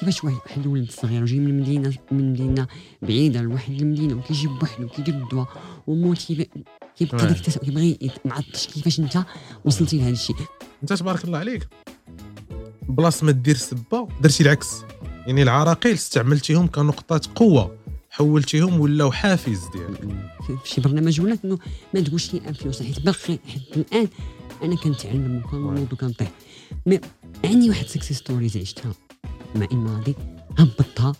كيفاش واحد واحد الولد صغير جاي من مدينه من مدينه بعيدة لواحد المدينة وكيجي بوحدو كيدير الدواء و motivé كيبقى التساؤل كيبغي عرفتش كيفاش انت وصلتي لهذا الشيء. انت تبارك الله عليك. بلاصة ما دير سبة درتي العكس. يعني العراقيل استعملتيهم كنقطات قوة. حولتيهم ولاو حافز ديالك. في شي برنامج ولات إنه ما تقولش لي influenceur حيت باقي حتى الآن أنا كنتعلم وكنوض وكنطيح. mais عندي واحد success stories عشتها. مع الماضي هبطتها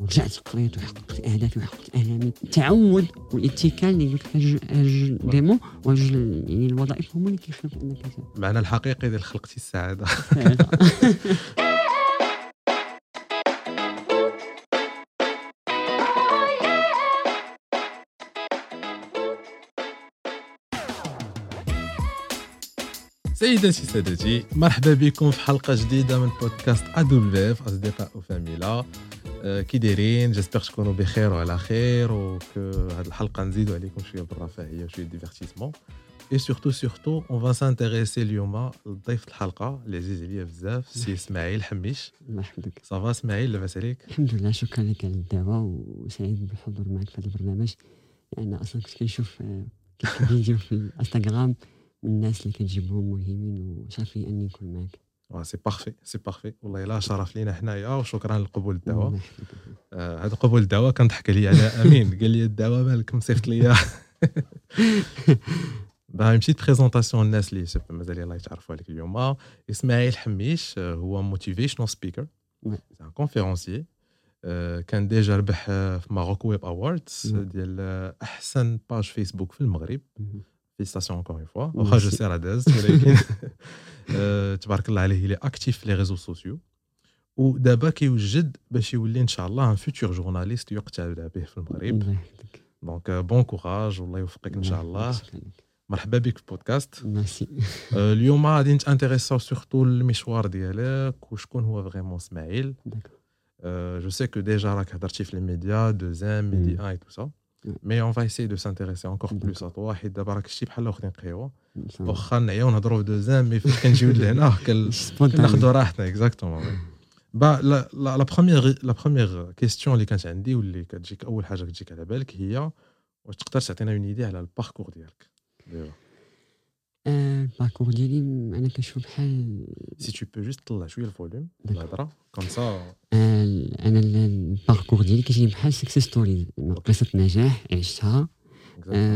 ورجعت قريت وحققت اهدافي وحققت احلامي التعود والاتكال اللي قلت لك ديمو وجوج يعني الوظائف هما اللي كيخلقوا أنك معنى الحقيقي ديال خلقتي السعادة. سيداتي سادتي مرحبا بكم في حلقة جديدة من بودكاست ادو في أصدقاء وفاميلا آه، كي دايرين j'espère تكونوا بخير وعلى خير وك هاد الحلقة نزيدوا عليكم شوية بالرفاهية وشوية divertissement et surtout surtout on va s'intéresser اليوم لضيف الحلقة اللي عزيز عليا بزاف سي إسماعيل حميش. الله يحفظك ça va إسماعيل؟ لاباس عليك؟ الحمد لله شكرا لك على الدعوة وسعيد بالحضور معك في هذا البرنامج. لأن أصلا كنت كنشوف آه، كيف فيديو في الانستغرام من الناس اللي كتجيبهم ملهمين وشرف لي أني نكون معك c'est parfait c'est parfait والله الا شرف لينا حنايا وشكرا لقبول الدعوة. آه، هذا قبول الدعوة كنضحك عليا على أمين. قال لي الدعوة مالك مصيفط ليا باغي مشيت présentation الناس اللي مازال الله يتعرفوا عليك اليوم. إسماعيل حميش آه، هو motivational speaker conférencier كان déjà ربح آه، في Maroc Web Awards. ديال آه، أحسن page Facebook في المغرب. مهم. félicitations encore une fois واخا je Merci. سي راه داز ولكن آه، تبارك الله عليه اللي actif في les réseaux sociaux ودابا كيوجد باش يولي ان شاء الله un futur journaliste يقتدى به في المغرب الله يحفظك donc bon courage والله يوفقك ان شاء الله شكراً لك. مرحبا بك في البودكاست ميرسي آه، اليوم غادي نت intéresser او surtout المشوار ديالك وشكون هو vraiment اسماعيل d'accord. je sais que déjà راك هضرتي في الميديا 2M ميدي Mm. ان et tout ça Mm. mais on va essayer de s'intéresser encore. plus حيت دابا راك شتي بحال الاخرين قهوه. واخا نعياو نهضروا في دوزام مي فاش كنجيو لهنا. كناخذوا راحتنا exactement bah la la première la première question اللي كانت عندي واللي كتجيك اول حاجة كتجيك على بالك هي واش تقدر تعطينا une idée على ال parcours ديالك déjà آه، ال parcours ديالي أنا كنشوف بحال si tu peux juste طلع شوية الفوليوم. الهضره comme ça أنا ال- ال parcours ديالي كيجي بحال success story قصه نجاح عشتها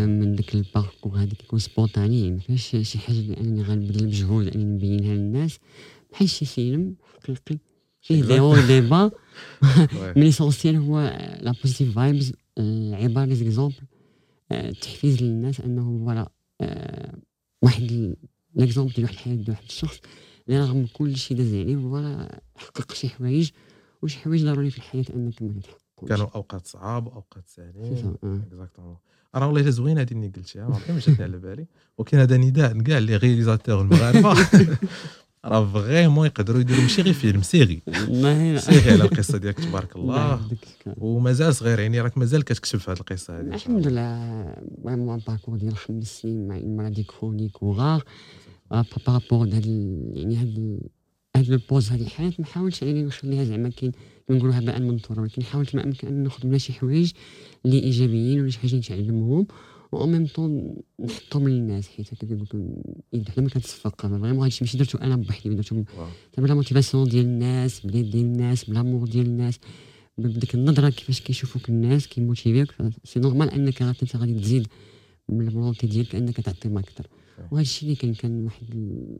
من داك ال parcours هذا كيكون spontané يعني مفيهاش شي حاجة انني غنبذل مجهود انني نبينها للناس بحال شي فيلم حقيقي فيه des hauts des bas mais l'essentiel هو la positive vibes العباره les exemples التحفيز للناس انه voilà واحد l'exemple ديال واحد الحياة ديال واحد الشخص اللي رغم كل شيء داز عليه voilà حقق شي حوايج وشي حوايج ضروري في الحياة أنك ما تحققوش. كانوا أوقات صعاب سا، آه. exactement راه والله إلا زوينه هذه اللي قلتيها ما جاتني على بالي. وكاين هذا نداء لكاع لي réalisateurs المغاربة. راه vraiment يقدروا يديروا ماشي غير فيلم série. série على القصة ديالك تبارك الله. ومازال صغير يعني راك مازال كتكتب في هذه القصة هذه الحمد. لله. vraiment parcours ديال خمس سنين مع المرض chronique وغار par rapport هاد ال- يعني هاد هاد ال pause هاد الحياة ما حاولتش يعني نخليها زعما كاين نقولوا هباء منثورا ولكن حاولت ما امكن ان ناخذ منها شي حوايج اللي ايجابيين ولا شي حاجة نتعلمهم و même temps نحطهم للناس حيت هكا قلت يد حنا ما كنتصفق vraiment هادشي ماشي درتو أنا بوحدي درتو. بلا motivation ديال الناس بلي ديال الناس ب l'amour ديال الناس بديك النظرة كيفاش كيشوفوك الناس كيموتيفيك c'est normal أنك انت غادي تزيد من ال volonté ديالك أنك تعطيهم أكثر. وهذا الشيء اللي كان كان واحد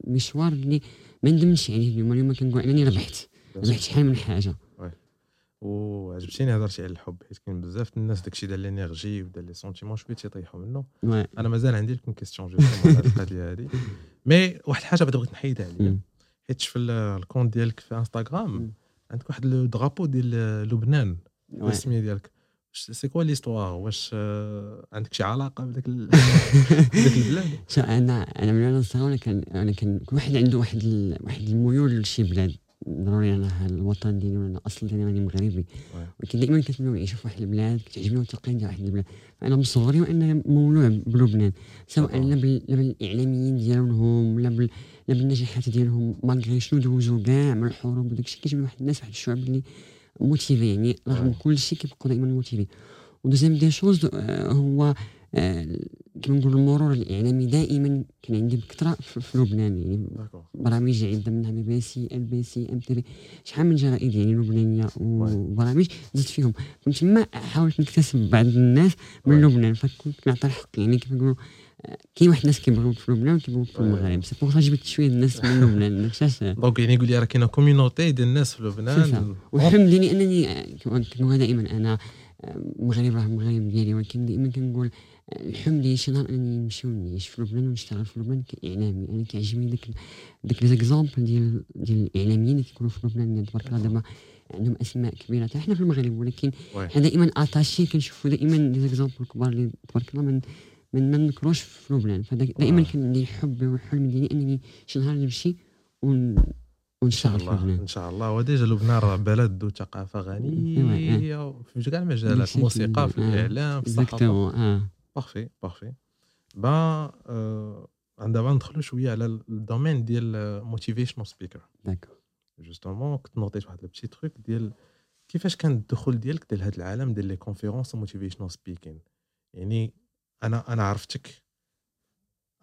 المشوار اللي ما ندمش عليه اليوم اليوم كنقول أنني ربحت. ربحت شحال من حاجة. وعجبتيني هضرتي على الحب حيت كاين بزاف الناس داكشي ديال l'énergie وديال les sentiments شوية تيطيحوا منه. أنا مازال عندي لكم question على القضية هذه mais واحد الحاجة بغيت نحيدها عليا مم. حيت في ال- ال compte ديالك في انستغرام مم. عندك واحد le drapeau ديال لبنان. السميه ديالك c'est quoi l'histoire واش آه، عندك شي علاقة بداك ال- بداك البلاد أنا أنا من وأنا صغير أنا كان أنا كان كل واحد عنده واحد. واحد الميول لشي بلاد ضروري أنا الوطن ديالي ولا الأصل ديالي راني مغربي. ولكن دائما كنتمنى نعيش في واحد البلاد كتعجبني التقاليد ديال واحد البلاد. فأنا من صغري وأنا مولوع بلبنان سواء لا بالإعلاميين ديالهم لا لا بالنجاحات ديالهم malgré شنو دوزو كاع من الحروب وداك الشيء كيعجبني واحد الناس واحد الشعب اللي motivé يعني رغم كل شيء كيبقاو دائما motivé. و deuxième des choses هو آه، كما نقول المرور الإعلامي دائما كان عندي بكثره في لبنان يعني برامج عدة منها بي بي سي ال بي سي ام تي في شحال من جرائد يعني لبنانية وبرامج زدت فيهم. تما حاولت نكتسب بعض الناس من لبنان فكنت نعطي الحق. يعني كيف نقولوا آه، كاين واحد الناس كيبغيو في لبنان وكيبغيو في المغرب. c'est pour جبت شوية الناس من لبنان. donc يعني يقول لي راه كاينة community ديال الناس في لبنان. والحمد لله انني آه، كنقولها دائما أنا مغرب راه مغرب ديالي ولكن دائما كنقول الحلم ديالي شي نهار انني نمشي ونعيش في لبنان ونشتغل في لبنان كإعلامي. أنا كيعجبني داك داك les exemples ديال ديال الإعلاميين اللي كيكونوا في لبنان تبارك الله دابا عندهم أسماء كبيرة. حتى حنا في المغرب ولكن حنا دائما attaché كنشوفوا دائما les exemples كبار اللي تبارك الله من من ما نذكروش في لبنان. فدائما كان عندي الحب والحلم ديالي أنني شي نهار نمشي ون وان شاء الله إن شاء الله. و déjà لبنان راه بلد ذو ثقافه غنيه في كاع المجالات في الموسيقى في الإعلام في الصحافة. parfait parfait با دابا ندخلوا شوية على ال domaine ديال motivational speaker d'accord justement كنت noté ت واحد ال petit truc ديال كيفاش كان الدخول ديالك ديال هذا العالم ديال les conférences motivational speaking يعني أنا أنا عرفتك.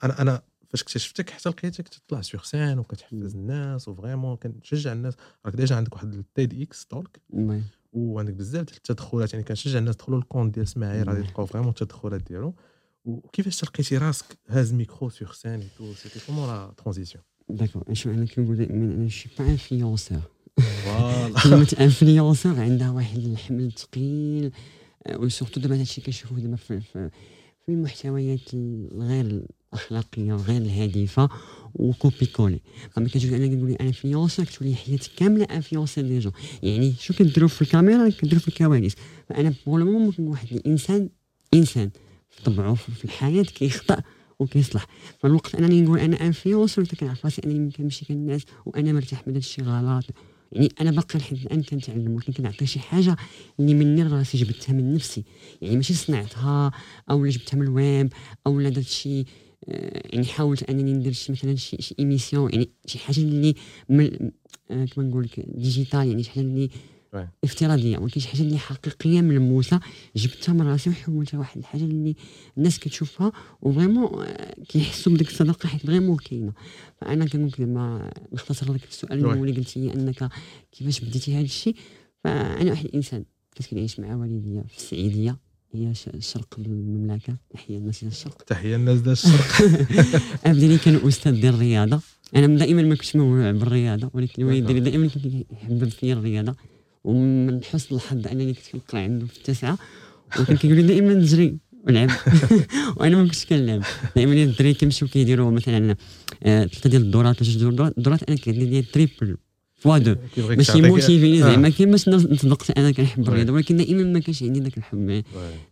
أنا أنا فاش اكتشفتك حتى لقيتك تطلع sur scène وكتحفز الناس و vraiment كنشجع الناس. راك déjà عندك واحد ال TEDx talk وعندك بزاف ديال التدخلات يعني كنشجع الناس يدخلوا ال compte ديال سماعيل غادي تلقاو vraiment التدخلات ديالو وكيفاش تلقيتي راسك هاز micro sur scène et tout c'était comment la transition d'accord شو أنا كنقول دائما أنا je suis pas influenceur voilà كلمه influenceur عندها واحد الحمل ثقيل و surtout دابا هادشي كنشوفوه دابا في, في, في المحتويات الغير الاخلاقيه وغير الهادفه و copié collé أما كتجي أنا كنقول influenceur كتولي حياتك كاملة influenceur des gens يعني شو كديروا في الكاميرا؟ كديروا في الكواليس. فأنا pour ممكن واحد الإنسان إنسان في طبعه في الحياة كيخطأ وكيصلح. فالوقت انني نقول أنا influenceur كنعرف راسي انني كنمشي كالناس وأنا مرتاح من هذا الشيء غلط. يعني أنا باقي لحد الآن كنتعلم ولكن كنعطي شي حاجة اللي مني راسي جبتها من نفسي. يعني ماشي صنعتها أو جبتها من الويب أو درت شي يعني حاولت أنني ندير شي مثلا شي, شي émission يعني شي حاجة اللي من آه كما نقول لك digital يعني شي حاجة اللي افتراضية ولكن شي حاجة اللي حقيقية ملموسه جبتها من راسي وحولتها واحد الحاجة اللي الناس كتشوفها و vraiment آه، كيحسوا بديك الصداقة حيت vraiment كاينة. فأنا كنقول لك زعما نختصر لك السؤال الأول اللي قلتي أنك كيفاش بديتي هذا الشيء فأنا واحد الإنسان كنت كنعيش مع والديا في السعيدية. هي الشرق المملكة. تحية الناس ديال الشرق. تحية الناس ديال الشرق. ابداني كان أستاذ ديال الرياضة. أنا دائما ما كنتش موهوب بالرياضة ولكن ديالي دائما كان يحبب فيا الرياضة. ومن حسن الحظ أنني كنت كنقرأ عنده في التاسعة وكان كيقول لي دائما نجري ونلعب. وأنا ما كنتش كنلعب. دائما الدراري كيمشيو كيديروا مثلا ثلاثة ديال الدورات ولا جوج الدورات أنا كان عندي تريبل فوا دو ماشي موتيفيني زعما كاين باش نصدقت أنا كنحب الرياضة ولكن دائما ما كانش عندي ذاك الحب.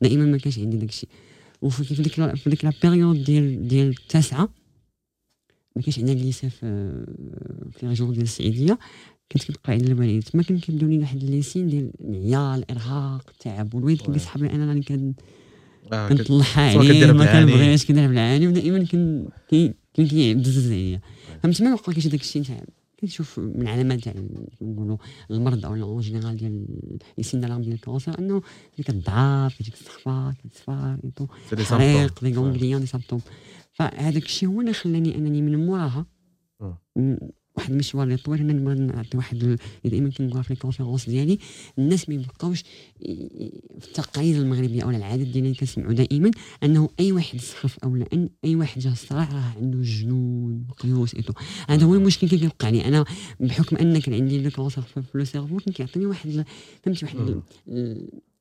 دائما ما كانش عندي ذاك الشيء. وفي ديك في ديك لا بيريود ديال ديال التاسعة ما كانش عندنا الليسا في في ريجون ديال السعيديه كنت كنبقى عند الوالد تما كان كيبداو لي واحد الليسين ديال العيال الإرهاق التعب والوالد كان كيسحب لي أنا راني كان آه، كنطلعها عليه ما كنبغيش كندير بالعاني ودائما كان كان كيعبز عليا فهمت ما بقى كاينش داك الشيء تاع كتشوف من علامات تاع نقولوا المرض أو en général ديال ال syndrome ديال ال cancer انه كتضعف كتجيك كتصفر حريق les ganglions des symptômes فهذاك الشيء هو اللي خلاني أنني من موراها واحد المشوار اللي طويل نبغي نعطي واحد دائما كنقول في ال conférences ديالي الناس ما يبقاوش في التقاليد المغربية أو العادات ديالنا اللي كنسمعوا دائما أنه أي واحد سخف أو أن أي واحد جا الصراع راه عنده جنون قيوس et tout هذا هو المشكل اللي كيوقع لي أنا بحكم ان كان عندي le cancer في le cerveau كان كيعطيني واحد فهمتي واحد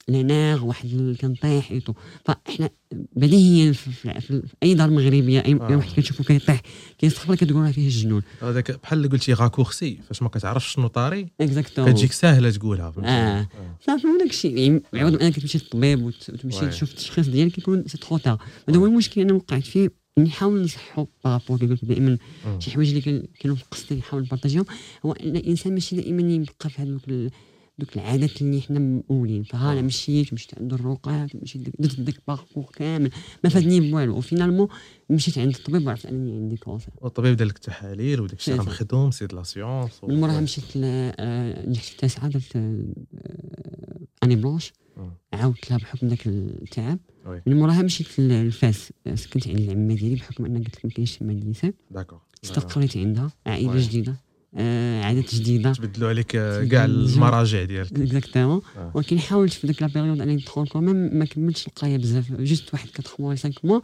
les nerfs واحد كنطيح et tout فإحنا بديهيا في, في, في أي دار مغربية اي آه. واحد كتشوفو كيطيح كيستقبل كتقول راه فيه الجنون هذاك بحال اللي قلتي raccourci فاش ما كتعرفش شنو طاري exact كتجيك ساهلة تقولها. آه, آه. صافي هو داك الشيء يعني عوض انك تمشي للطبيب وتمشي تشوف التشخيص ديالك كيكون c'est trop tard هذا هو المشكل أنا وقعت فيه. نحاول نصحوا par rapport اللي قلت دائما شي حوايج اللي كانوا في قصدي نحاول نبارطاجيهم. هو أن الإنسان ماشي دائما يبقى في هذوك دوك العادات اللي حنا موالفينها أنا مشيت مشيت عند الرقاة مشيت درت ديك parcours كامل ما فادني بوالو و finalement مشيت عند الطبيب وعرفت أنني عندي cancer والطبيب دار لك التحاليل وداك الشيء راه مخدوم c'est la science من موراها مشيت آه، نجحت في التاسعة درت آه، année blanche. عاودت لها بحكم ذاك التعب. من موراها مشيت لفاس سكنت عند العمه ديالي بحكم ان قلت لك ما كاينش تما اللسان d'accord. استقريت عندها. عائلة جديدة. آه عادات جديدة. تبدلوا عليك كاع المراجع ديالك. exactement آه. ولكن حاولت في ذاك la période انني ندخل quand même ما كملتش القرايه بزاف. juste واحد 4 موا 5 موا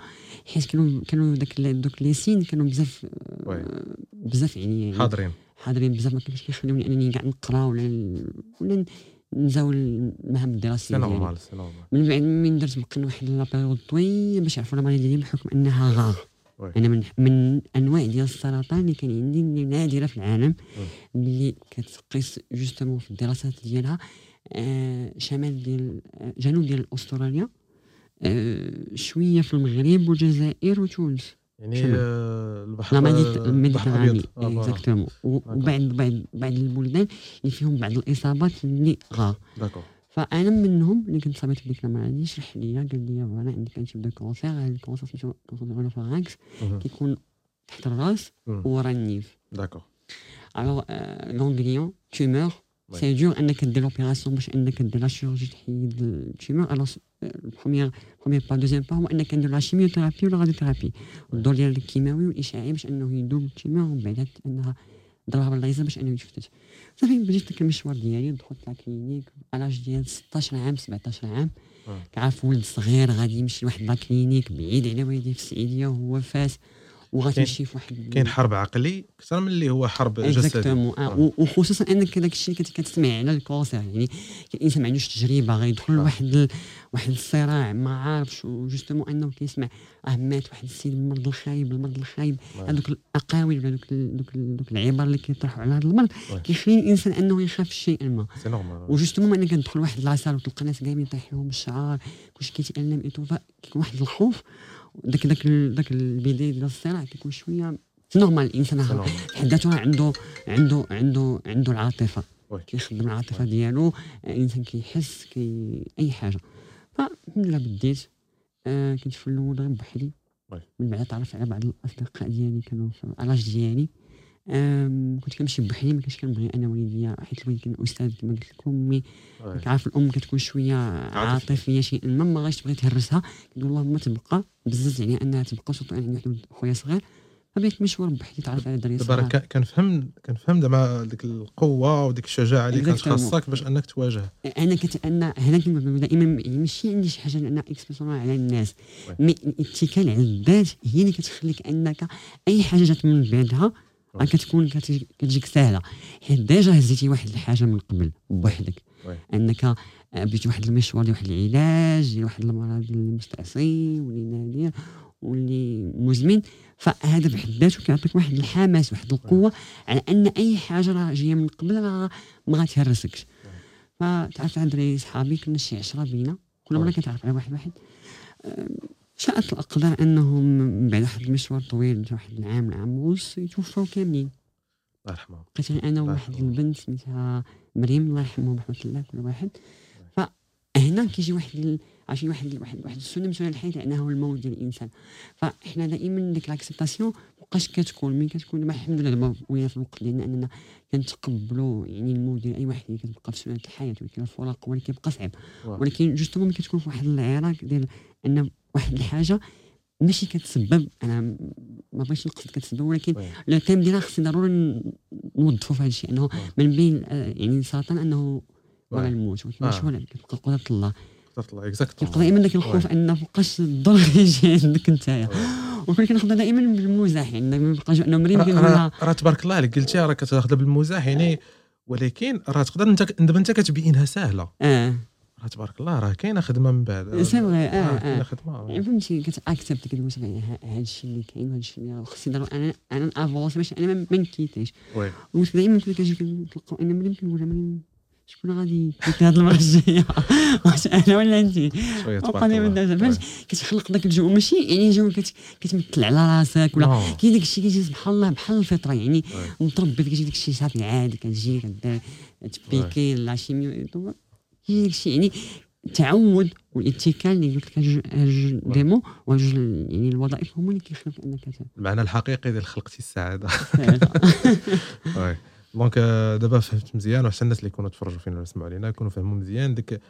حيت كانوا كانوا داك دوك les signes كانوا بزاف آه بزاف يعني حاضرين. حاضرين بزاف. ما كانش كيخليوني أنني كاع نقرا ولا ولا نزاول المهام الدراسية c'est normal c'est normal من بعد من درت بقينا واحد la période طويلة باش يعرفوا لا ديالي بحكم أنها rare أنا من من أنواع ديال السرطان اللي كان عندي اللي نادرة في العالم اللي كتقيس justement في الدراسات ديالها آه شمال ديال آه، جنوب ديال أستراليا آه شوية في المغرب والجزائر وتونس. يعني آه البحر ال Méditerranée exactement. وبعد بعد بعد البلدان اللي فيهم بعض الإصابات اللي rare. d'accord. فأنا منهم اللي كنت صابت بديك المرض شرح ليا قال لي voilà عندك un type de cancer ال cancer سميتو cancer pharynx كيكون تحت الراس ورا النيف. d'accord. alors le ganglion tumeur c'est dur انك دير l'opération باش انك دير la chirurgie تحيد ال tumeur alors ال première première pas deuxième pas هو انك ندير la chimiothérapie و la radiothérapie الدور ديال الكيماوي والاشعاعي باش انه يدوب التومور ومن بعد انها ضربها بالليزر باش انه يتفتت صافي بديت داك المشوار ديالي دخلت la clinique l'âge ديال 16 عام 17 عام. كعرف ولد صغير غادي يمشي لواحد la clinique بعيد على والديه في السعيديه وهو فاس. وغتمشي في واحد كاين حرب عقلي أكثر من اللي هو حرب جسدي آه. وخصوصا انك داك الشيء اللي كتسمع على ال cancer يعني الانسان ما عندوش تجربة غيدخل لواحد آه. واحد الصراع ما عارفش و justement أنه كيسمع آه مات واحد السيد المرض الخايب المرض الخايب. هذوك الأقاويل ولا دوك دوك دوك العبار اللي كيطرحوا على هذا المرض كيخلي الإنسان أنه يخاف شيء ما. و justement انك تدخل واحد la salle وتلقى ناس قايمين طايح لهم الشعر كلشي كيتألم et tout كيكون واحد الخوف. داك داك داك البدايه ديال الصراع كيكون شوية normal الإنسان حد ذاته عنده عنده عنده عنده العاطفة. كيخدم العاطفة ديالو الإنسان كيحس كي أي حاجة. فالحمد لله بديت. آه كنت في الأول غير بوحدي. من بعد تعرفت على بعض الأصدقاء ديالي كانوا في l'âge ديالي. كنت كنمشي بوحدي ما كنتش كنبغي أنا وليديا حيت الوالد كان أستاذ كما قلت لكم mais كعرف الأم كتكون شوية عاطفية. شيء ما ما غاش تبغي تهرسها كتقول اللهم تبقى بزز يعني أنها تبقى surtout أنا عندي واحد خويا صغير فبقيت مشوار بوحدي تعرف على دري دابا كنفهم كنفهم زعما ديك القوة وديك الشجاعة اللي كانت خاصك باش أنك تواجه. أنا كنت أنا هنا كنقول دائما ماشي عندي شي حاجة أنا expression على الناس. mais الاتكال على الذات هي اللي كتخليك أنك أي حاجة جات من بعدها كتكون كتجيك سهلة. حيت déjà هزيتي واحد الحاجة من قبل بوحدك. أنك بديت واحد المشوار ديال واحد العلاج ديال واحد المرض اللي مستعصي واللي نادر واللي مزمن. فهذا بحد ذاته كيعطيك واحد الحماس واحد القوة على أن أي حاجة راه جاية من قبل راه ما غاتهرسكش فتعرفت عند دراري صحابي كنا شي 10 بينا كل مرة كتعرف على واحد واحد. شاءت الأقدار أنهم بعد واحد المشوار طويل واحد العام العام ونص يتوفاو كاملين. الله يرحمه بقيت أنا وواحد البنت سميتها مريم الله يرحمهم رحمة الله كل واحد فهنا كيجي واحد عرفتي واحد واحد واحد. السنة من سنن الحياة لأنه الموت ديال الانسان فإحنا دائما ديك l'acceptation مابقاش كتكون. ملي كتكون دابا الحمد لله دابا ويا في الوقت ديالنا اننا كنتقبلوا يعني الموت ديال اي واحد اللي كتبقى في سنة الحياة ولكن الفراق هو اللي كيبقى صعيب. ولكن justement ملي كتكون في واحد العراق ديال أن واحد الحاجة ماشي كتسبب. أنا ما بغيتش نقصد كتسبب ولكن le thème ديالها خصني ضروري نوظفوا في هذا الشيء. أنه من بين آه، يعني السرطان أنه ولا الموت ولكن ماشي ولا كتبقى قدرة الله. قدره الله exactement كيبقى دائما ذاك الخوف أنه فوقاش الدور يجي عندك انت ولكن ناخذها دائما بالمزاح يعني ما يبقاش إنه مريم راه تبارك الله عليك قلتي راه كتاخذها بالمزاح يعني ولكن راه تقدر انت دابا انت كتبينها سهلة. آه. راه تبارك الله راه كاينة خدمة من بعد. c'est vrai آه آه كاينة خدمة. يعني فهمتي كت accepte كتقول هذا الشيء اللي كاين وهذا الشيء اللي خصني ضروري أنا أنا ن avance باش أنا ما نكيتيش كنجي كنلقاو أنا مريم كنقول مريم شكون غادي يكون هاد المره الجايه واش أنا ولا أنت؟ وبقى لي من فاش كتخلق داك الجو؟ ماشي يعني جو كتمثل على راسك ولا كاين داك الشيء كيجي سبحان الله بحال الفطرة يعني متربي كيجي داك الشيء صافي عادي كتجي تبيكي la chimio كيجي داك الشيء يعني التعود والاتكال اللي قلت لك هاد deux mots وجوج يعني الوظائف هما اللي كيخلقوا أنك المعنى الحقيقي ديال خلقتي السعادة. دونك دابا فهمت مزيان وحتى الناس اللي يكونوا تفرجوا فينا ولا يسمعوا علينا يكونوا فهموا مزيان. ديك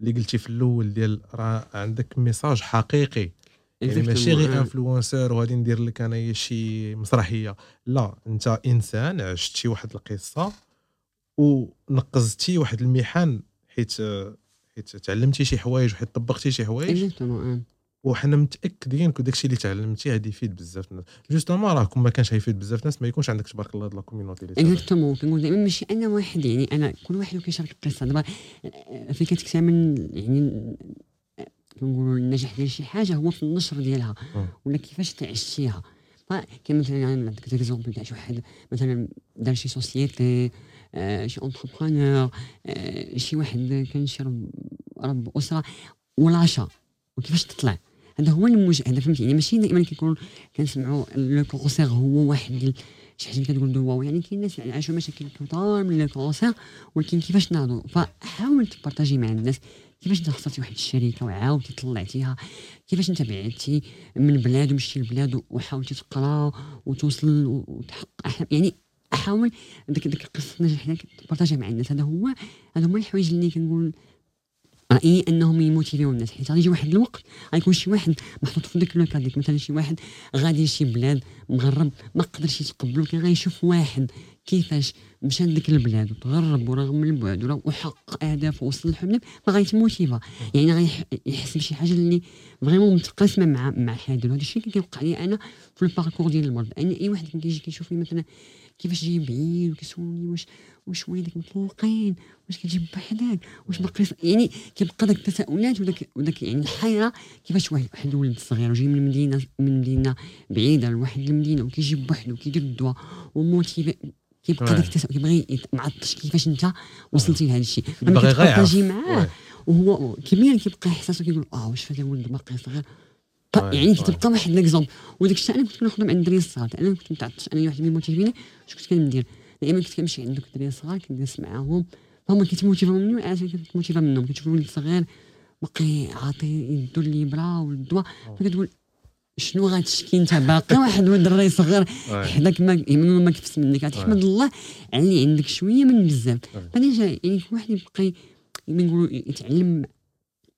اللي قلتي في الأول ديال راه عندك message حقيقي. يعني ماشي غير influenceur وغادي ندير لك انايا شي مسرحية. لا أنت إنسان عشت شي واحد القصة ونقزتي واحد المحن حيت حيت تعلمتي شي حوايج وحيت طبقتي شي حوايج. وحنا متأكدين que داكشي اللي تعلمتي غادي يفيد بزاف الناس. justement راه كون ما كانش غيفيد بزاف الناس ما يكونش عندك تبارك الله la community exactement كنقول دائما ماشي أنا واحد يعني أنا كل واحد كيشارك القصة دابا في كتكتمل يعني كنقولوا النجاح ديال شي حاجة هو في النشر ديالها ولا كيفاش تعشيها كاين مثلا يعني عندك exemple تاع شي واحد مثلا دار شي société آه شي entrepreneur آه شي واحد كان شي رب, رب أسرة ولاشا وكيفاش تطلع؟ هذا هو الموجه هذا فهمتي؟ يعني ماشي دائما كيكون كنسمعوا le cancer هو واحد شي حاجة كتقول واو يعني كاين ناس عاشوا مشاكل كثار من le cancer ولكن كيفاش ناضوا فحاول تبارطاجي مع الناس كيفاش انت خسرتي واحد الشركة وعاودتي طلعتيها كيفاش انت بعدتي من بلاد ومشيتي لبلاد وحاولتي تقرا وتوصل وتحقق احلام يعني أحاول ديك ديك قصه النجاح تبارطاجيها مع الناس هذا هو هذا هما الحوايج اللي كنقول رايي انهم يموتيفيو الناس. حيت غادي يجي واحد الوقت غيكون شي واحد محطوط في ديك le cas ديك مثلا شي واحد غادي لشي بلاد مغرب ما قدرش يتقبلو كان غيشوف واحد كيفاش مشى لديك البلاد وتغرب ورغم البعد وحقق أهداف ووصل للحلم ما غيتموتيفا يعني غيحس بشي حاجة اللي vraiment متقاسمة مع مع الحياة ديالو. هذا الشيء كيوقع لي أنا في ال parcours ديال المرض. يعني أي واحد كيجي كيشوفني مثلا كيفاش جاي بعيد وكيسولني واش واش وليدك مطلقين واش كتجيب بحدك واش باقي يعني كيبقى داك التساؤلات وداك وداك يعني الحيرة كيفاش واحد الولد صغير وجاي من مدينه من مدينه بعيدة لواحد المدينة وكيجيب بوحدو وكيدير الدواء وموتيفي كيبقى داك التساؤل كيبغي معطش كيفاش انت وصلتي لهذا الشيء. باغي غير معاه وهو كبير كيبقى احساسه كيقول آه واش فهاد الولد باقي صغير؟ يعني كتبقى واحد ليكزومبل وداك الشيء أنا كنت كنخدم عند الدراري الصغار أنا كنت متعطش أنا واحد من الموتيفيني اش كنت كندير دائما كنت كنمشي عند دوك الدراري الصغار كنجلس معاهم فهما كيتموتيفاو مني وأنا كنتموتيفا منهم كتشوف الولد الصغير باقي عاطي يدو الليبرا والدواء فكتقول شنو غتشكي انت؟ باقي واحد ولد الدري صغير حداك ما يمنون ما كفس منك غتحمد الله على اللي عندك شوية من بزاف. فديجا يعني واحد يبقى نقولوا يتعلم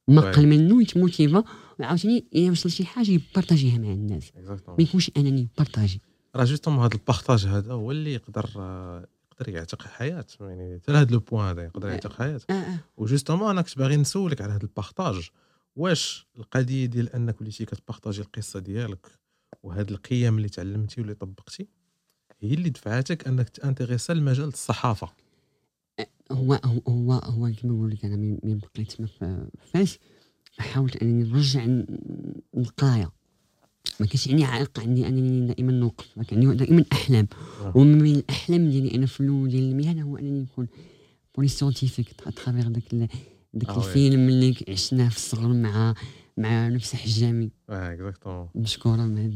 ما قل منه يتموتيفا وعاوتاني الا وصل شي حاجة يبارطاجيها مع الناس. ما يكونش انني بارطاجي راه justement هذا ال partage هذا هو اللي يقدر يقدر يعتق حياة يعني حتى لهذا le point هذا يقدر يعتق حياة. آه، آه. و justement أنا كنت باغي نسولك على هذا ال partage. واش القضية ديال أنك وليتي كتبارطاجي القصة ديالك وهاد القيم اللي تعلمتي واللي طبقتي هي اللي دفعتك أنك تانتيغيسا لمجال الصحافة. هو هو هو هو كما نقول لك أنا من بقيت تما في فاس حاولت انني نرجع القرايه ما كانش يعني عائق عندي أنني دائما نوقف يعني دائما أحلام. آه. ومن بين الأحلام ديالي أنا في الأول ديال المهنة هو أنني نكون police scientifique à travers داك داك آه الفيلم اللي عشناه في الصغر مع مع نفس حجامي. آه exactement مشكوره مع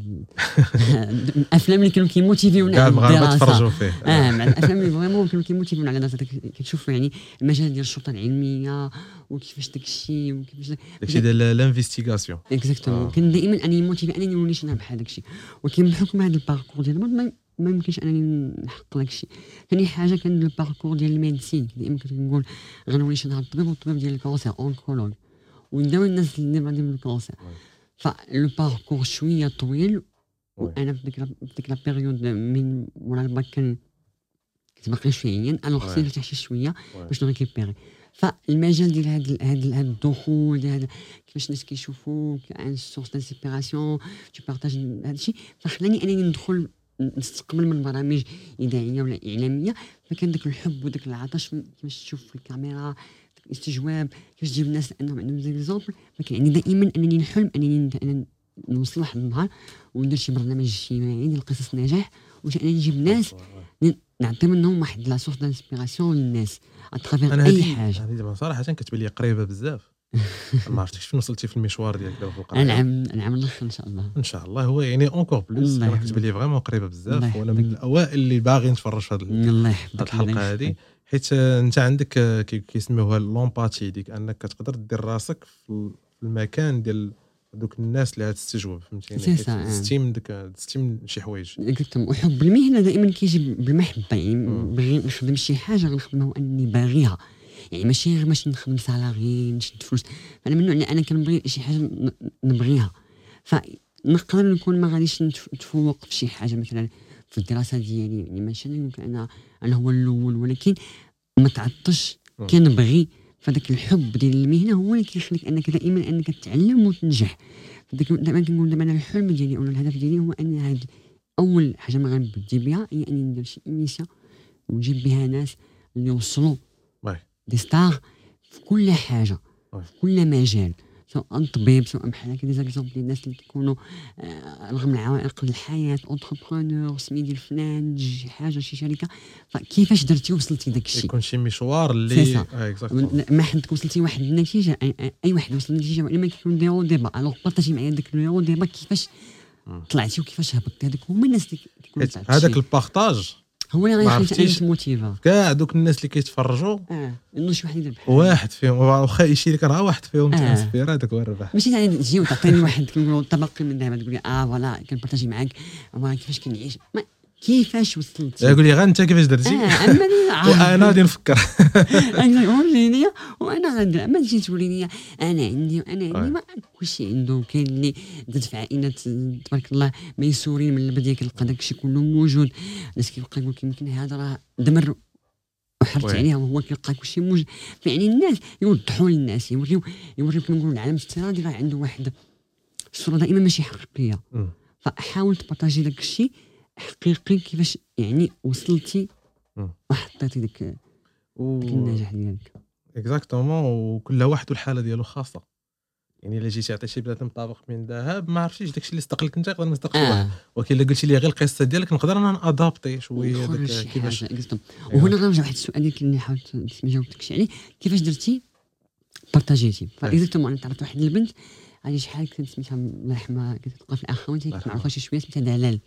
الأفلام اللي كانوا كيموتيفيونا كاع المغاربه تفرجوا فيه. آه مع الأفلام اللي vraiment كانوا كيموتيفيونا على دراسة. كتشوف يعني المجال ديال الشرطة العلمية وكيفاش داك الشيء وكيفاش داك الشيء ديال l'investigation exactement كان دائما انني motivé أنني نولي شنو بحال داك الشيء ولكن بحكم هذا ال parcours ديال ما يمكنش أنني نحقق داك الشيء ثاني حاجة كان ال parcours ديال ال médecine. دائما كنت نقول غنولي شي نهار الطبيب والطبيب ديال ال cancer oncologue. وداو الناس اللي غادي من ال cancer ف le parcours شوية طويل وأنا في ديك في ديك la période من ورا الباك كان كنت باقي شوية أنا خصني نرتاح شي شوية باش نريكيبيري فالمجال ديال هذا هذا الدخول ديال هذا كيفاش الناس كيشوفوك عن سورس دانسيبيراسيون تو بارتاج هذا الشيء فخلاني انني ندخل نستقبل من برامج اذاعيه ولا اعلاميه فكان داك الحب وداك العطش كيفاش تشوف في الكاميرا الاستجواب كيفاش تجيب الناس انهم عندهم زي ليزومبل فكان يعني دائما أنني نحلم أنني نوصل واحد النهار وندير شي برنامج اجتماعي ديال قصص النجاح واش أنني نجيب ناس نعطي منهم واحد la source d'inspiration للناس à travers أنا أي هذه حاجة. هذه دابا صراحة كتبان لي قريبة بزاف. ما عرفتش فين وصلتي في المشوار ديالك دابا في القرايه العام العام الآخر إن شاء الله. إن شاء الله. هو يعني encore plus أنا. كتبان لي vraiment قريبة بزاف وأنا من. الأوائل اللي باغي نتفرج في هذه الحلقة هذه يحفظك. حيت انت عندك كي- كيسميوها l'empathie ديك انك كتقدر دير راسك في ال- في المكان ديال دوك الناس اللي غتستجوب فهمتيني؟ آه. دزتي من ديك دزتي من شي حوايج. exactement وحب المهنة دائما كيجي بالمحبة يعني مم. باغي نخدم شي حاجة غنخدمها واني باغيها. يعني ماشي غير باش نخدم salaire نشد فلوس. أنا من النوع أنا كنبغي شي حاجة نبغيها. فنقدر نكون ما غاديش نتف- نتفوق في شي حاجة مثلا. في الدراسة ديالي يعني ماشي أنا يمكن أنا أنا هو الأول ولكن ما تعطش. كنبغي فذاك الحب ديال المهنة هو اللي كيخليك أنك دائما أنك تتعلم وتنجح فداك دائما كنقول دابا أنا الحلم ديالي أو الهدف ديالي هو أن هاد أول حاجة ما غنبدي بها هي أني ندير شي émission ونجيب بها ناس اللي يوصلوا واي. des stars في كل حاجة. في كل مجال سواء طبيب سواء بحال هكا des exemples الناس اللي كيكونوا آه، رغم العوائق الحياة entrepreneur سمي ديال الفنان شي حاجة شي شركة فكيفاش درتي وصلتي داك الشيء يكون شي مشوار اللي. آه، ما حدك وصلتي واحد النتيجة أي- اي واحد وصل لنتيجه ما كيكون ديرو ديبا الوغ بارطاجي معايا داك الديرو ديبا كيفاش. طلعتي وكيفاش هبطتي هذوك هما الناس اللي كيكونوا هذاك شي. ال partage هو اللي غيخليك motivé كاع دوك الناس اللي كيتفرجوا. آه انه شي واحد يدير بحال واحد فيهم واخا يشيرك راه واحد فيهم آه. t'inspires هذاك هو الربح ماشي يعني تجي وتعطيني واحد كنقولوا تبقي من دابا تقول لي آه voilà كن partager معاك. كيفاش كنعيش؟ كيفاش وصلتي؟ يقول لي غير أنت كيفاش درتي؟ أنا- وأنا غادي نفكر. أنا وريني وأنا غندير ما تجي لي أنا عندي وأنا آه. عندي ما كلشي عنده كاين اللي زاد في عائلات تبارك الله ميسورين من البدايه كيلقى داك الشيء كله موجود. الناس كيبقى يقول يمكن هذا راه دمر وحرت. عليها وهو كيلقى كلشي موجود. يعني الناس يوضحوا للناس يوريو يوريو كما نقولوا العالم الافتراضي راه عنده واحد الصورة دائما ماشي حقيقية. فحاول تبارطاجي داك الشيء حقيقي كيفاش يعني وصلتي. وحطيتي داك و النجاح ديالك؟ إكزاكتومون وكل واحد والحالة ديالو خاصة. يعني إلا جيتي عطيتي بنادم طابق من ذهب ما عرفتيش داكشي اللي استقلك أنت يقدر ما آه. ولكن إلا قلتي لي غير القصة ديالك نقدر أنا نادابتي شوية كيفاش أيوة. وهنا غنرجع واحد السؤال يمكن اللي حاولت ما جاوبتكش عليه كيفاش درتي partager تي ف exactement أنا تعرفت واحد البنت هذه شحال كنت سميتها الله يرحمها كنت تلقى في الله كنت معروفه شي شوية سميتها دلال.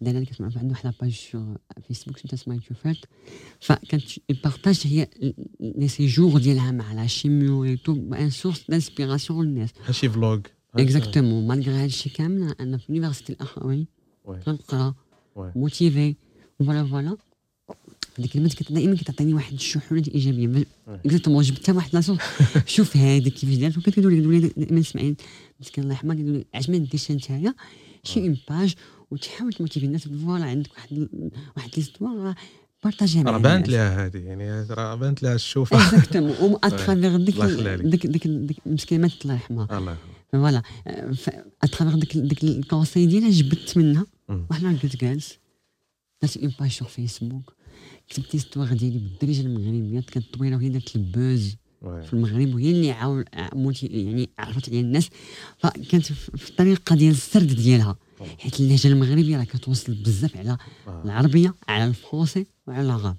دلال كانت معروفه عنده واحد la page sur فيسبوك سميتها سمايل شوفات فكانت كت partager les séjours ديالها مع la chimio et tout une source d'inspiration للناس بحال شي vlog exactement malgré هذا الشيء كامل أنا في université الاخوين oui. كنقرا. motivé voilà voilà البنت كانت دائما كتعطيني واحد الشحنه الايجابيه. exactement جبتها واحد لاصون شوف هذه كيفاش دارت وكانت كتقول لي دائما سماعين مسكين الله يرحمها كتقول لي ما ديرش نتايا شي une page وتحاول ت motiver الناس voilà عندك واحد واحد l'histoire partager ها مع راه بانت. لها هذه يعني راه بانت لها الشوفة. exactement et à travers ديك. ديك ديك ديك مسكينه ماتت الله يرحمها. الله voilà. à travers ديك ديك ال conseil ديالها جبت منها. النهار قلت جالس. درت une page sur فيسبوك كتبت l'histoire ديالي بالدارجة المغربية. كانت طويلة وهي دارت ال buzz. في المغرب وهي اللي عاون يعني عرفت عليها الناس. فكانت في الطريقة ديال السرد ديالها. حيت اللهجه المغربيه راه كتوصل بزاف على آه. العربية على ال français وعلى l'arabe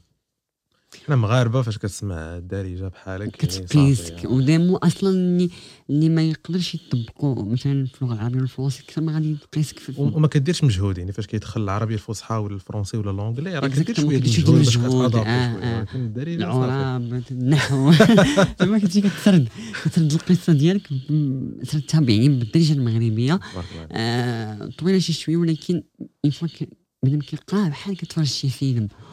حنا مغاربة فاش كتسمع الدارجه بحالك يعني كتقيسك صافي. وديمو أصلا اللي اللي ما يقدرش يطبقوا مثلا في اللغة العربية والفرنسية كثر ما غادي في و- وما كديرش مجهود يعني فاش كيدخل العربيه الفصحى ولا ال français ولا l'anglais راه كدير Exactement، شوية المجهود باش آه، آه. ولكن الدارجه صافي العراب النحو زعما كتجي كتسرد كتسرد القصة ديالك سردتها يعني بالدارجة المغربية. آه طويلة شي شوية ولكن une fois بنادم كيقراها بحال كتفرج شي فيلم آه.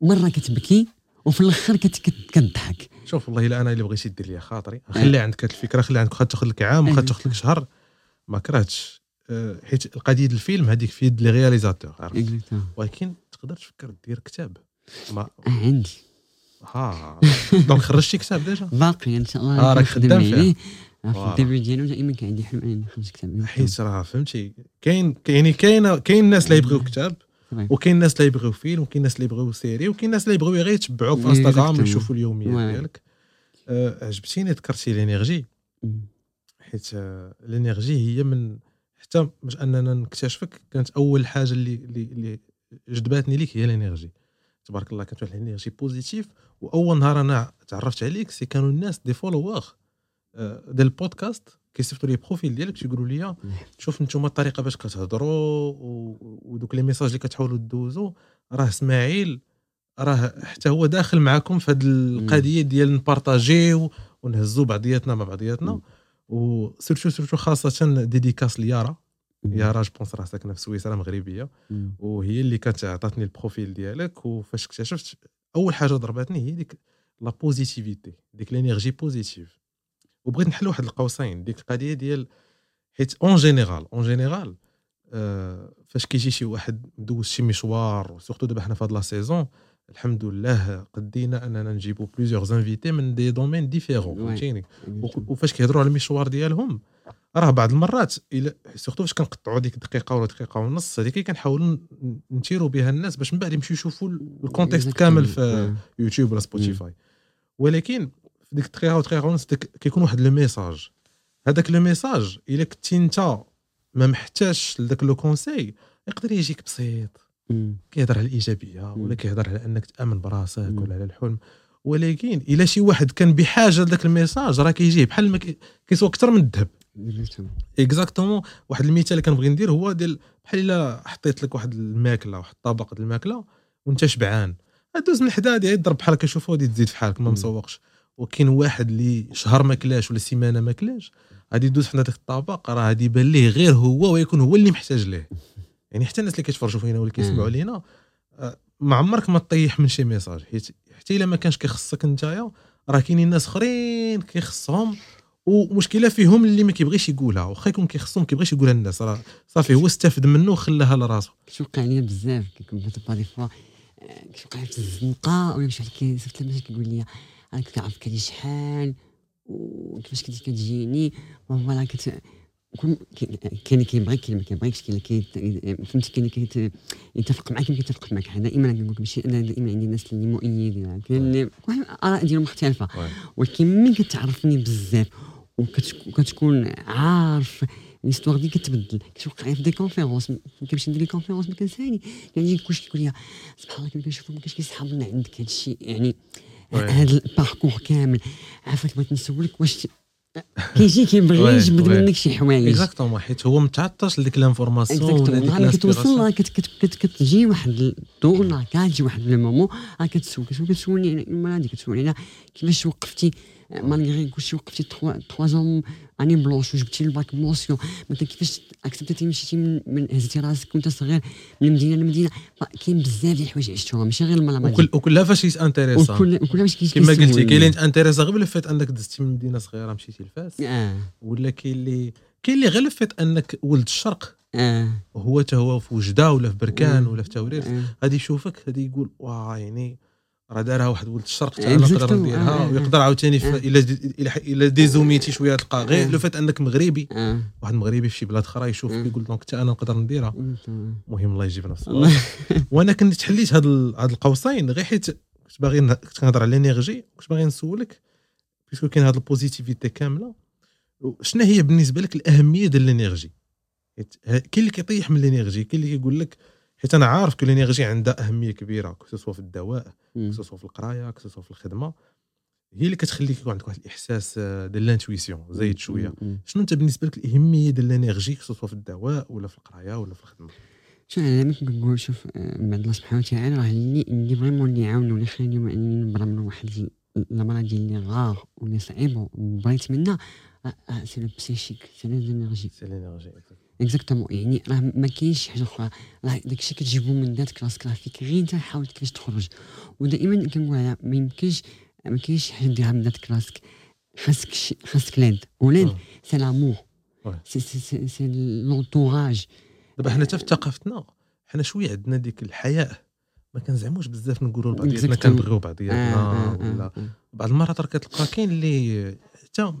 ومره كتبكي وفي الآخر كت- كت- كتضحك شوف والله إلا أنا اللي بغيتي دير لي خاطري. خلي عندك هاد الفكرة خلي عندك واخا تاخذ لك عام واخا أيوة. تاخذ لك شهر. ما كرهتش. آه، حيت القضية الفيلم هذيك في يد les réalisateurs عرفت؟ ولكن تقدر تفكر دير كتاب. ما آه، عندي. ها donc خرجتي كتاب déjà؟ باقي إن شاء الله آه، راك خدام آه، في. ال début ديالو دائما كان عندي حلم أنني نخرج كتاب. حيت راه فهمتي كاين يعني كاين كاين الناس اللي يبغيو كتاب. وكاين الناس اللي يبغيو فيلم وكاين الناس اللي يبغيو série وكاين الناس اللي يبغيو غير يتبعوك في إنستغرام Exactement. ويشوفوا اليوميات. ديالك آه، عجبتيني ذكرتي l'énergie. حيت آه، ال énergie هي من حتى باش أننا نكتشفك كانت أول حاجة اللي اللي اللي, جذباتني ليك هي l'énergie تبارك الله كانت واحد ال énergie positive وأول نهار أنا تعرفت عليك c'est كانوا الناس des followers ديال البودكاست كيصيفطوا لي profil ديالك تيقولوا لي شوف نتوما الطريقة باش كتهضروا ودوك les messages اللي كتحاولوا دوزوا راه إسماعيل راه حتى هو داخل معكم في هذه القضية ديال ن partager و ونهزوا بعضياتنا مع بعضياتنا و surtout surtout خاصة dédicace ليارا. يارا je pense راه ساكنة في سويسرا مغربية. وهي اللي كانت عطاتني ال profil ديالك وفاش اكتشفت أول حاجة ضربتني هي ديك la positivité ديك l'énergie positive وبغيت نحل واحد القوسين ديك القضية ديال حيت en général en général فاش كيجي شي واحد مدوز شي مشوار و surtout دابا حنا في هاد la saison الحمد لله قدينا أننا نجيبو plusieurs invités من des domaines différents فهمتيني؟ وفاش كيهضروا على المشوار ديالهم راه بعض المرات إلى surtout فاش كنقطعوا ديك دقيقه ولا دقيقة ونص هذيك كنحاولوا نثيروا بها الناس باش من بعد يمشيو يشوفوا ال contexte كامل في يوتيوب ولا سبوتيفاي ولكن في ديك الدقيقة ودقيقه ونص كيكون واحد le message. هذاك le message إلا كنتي أنت ما محتاجش لذاك le conseil يقدر يجيك بسيط. كيهضر على الإيجابية ولا كيهضر على أنك تأمن براسك ولا على الحلم. ولكن إلا شي واحد كان بحاجة لذاك ال message راه كيجيه بحال ما كيسوى أكثر من الذهب. exactement واحد المثال اللي كنبغي ندير هو ديال بحال إلا حطيت لك واحد الماكلة واحد الطبق ديال الماكلة وأنت شبعان. دوز من حدا غادي يضرب بحال هكا شوف غادي تزيد في حالك ما مسوقش. وكاين واحد اللي شهر ما كلاش ولا سيمانة ما كلاش غادي يدوز حنا داك الطبق راه غادي يبان ليه غير هو ويكون هو اللي محتاج ليه. يعني حتى الناس اللي كيتفرجوا فينا ولا كيسمعوا لينا آه، ما عمرك ما تطيح من شي message حيت حتى إلا ما كانش كيخصك نتايا راه كاينين ناس آخرين كيخصهم ومشكلة فيهم اللي ما كيبغيش يقولها واخا يكون كيخصهم ما كيبغيش يقولها للناس راه صافي هو استفد منه وخلاها لراسو. كيوقع لي بزاف كيكون par des fois كيوقع في الزنقه ولا كيصيفط لي كيقول لي أنا كنت عارفك هذه شحال وكيفاش كنتي كتجيني voilà كت كاين اللي كيبغيك كاين اللي ما كيبغيكش كاين اللي فهمتي كاين اللي كيتفق معاك كاين كيتفق معاك. أنا دائما كنقول لك ماشي أنا دائما عندي الناس اللي مؤيدين كاين اللي الآراء ديالهم مختلفة. ولكن ملي كتعرفني بزاف وكتكون عارف l'histoire ديالك كتبدل. كتوقع في des conférences كنمشي ندير لي conférence؟ ما كنسالي يعني كلشي كيقول لي سبحان الله كنشوفو ما كاينش عندك هذا الشيء يعني هذا ال parcours كامل عافاك بغيت نسولك واش كيجي كيبغي يجبد منك شي حوايج exactement حيت هو متعطش لديك l'information نهار كتوصل كتجي واحد الدور كتجي واحد le moment كتسول كتسولني المراه كتسولني كيفاش وقفتي malgré كلشي وقفتي trois ans اني بلونش وجبتي الباك مونسيون مثلا كيفاش اكسبتيتي مشيتي من هزتي راسك وانت صغير من المدينة للمدينه كاين بزاف ديال الحوايج عشتوها ماشي غير الملامه وكل وكلها فاش انتريسا وكلها فاش كيس كما قلتي كاين اللي انتريسا غير بالفات انك دزتي من مدينه صغيره مشيتي لفاس آه. ولا كاين اللي كاين اللي غير الفات انك ولد الشرق آه وهو حتى هو في وجده ولا في بركان آه. ولا في تورير آه. غادي يشوفك غادي يقول واه يعني راه دارها واحد ولد الشرق أنا نقدر Exactement. نديرها آه. ويقدر عاوتاني في- آه. إلا إلا إلا dézoomiti شوية تلقى غير آه. le fait انك مغربي واحد مغربي في شي بلاد أخرى يشوفك آه. يقول donc حتى أنا نقدر نديرها. المهم الله يجيب نفسه الله وأنا كنت تحليت هاد هاد القوسين غير حيت كنت باغي كنت كنهضر على ال énergie كنت باغي نسولك parce que كاين هاد ال positivité كاملة شنو هي بالنسبة لك الأهمية ديال ال énergie كاين اللي كيطيح من ال énergie كاين اللي كيقول لك حيت أنا عارف que ال énergie عندها أهمية كبيرة que ce soit في الدواء مم. que ce soit في القراية que ce soit في الخدمة. هي اللي كتخليك يكون عندك واحد الإحساس آه، ديال ال intuition زايد شوية. شنو أنت بالنسبة لك الأهمية ديال ال énergie que ce soit في الدواء ولا في القراية ولا في الخدمة؟ شوف أنا كنقول شوف آه، من بعد الله سبحانه وتعالى راه اللي اللي vraiment اللي يعاونوا اللي يخليني أنني نبرا من واحد ال- المرض اللي غار واللي صعيب وبغيت منها آه، c'est le psychique c'est l'énergie c'est ال énergie exactement يعني راه ما كاينش شي حاجة أخرى راه داكشي كتجيبو من ذاتك راسك راه فيك غير انت حاول كيفاش تخرج ودائما كنقول ما يمكنش ما كاينش شي حاجة ديرها من ذاتك راسك خاصك خاصك لاد ولاد آه. c'est l'amour. c'est c'est c'est c'est l'entourage دابا حنا حتى في ثقافتنا حنا شوية عندنا ديك الحياء ما كنزعموش بزاف نقولوا لبعضياتنا. كنبغيو آه، بعضياتنا ولا. بعض المرات راه كتلقى كاين اللي حتى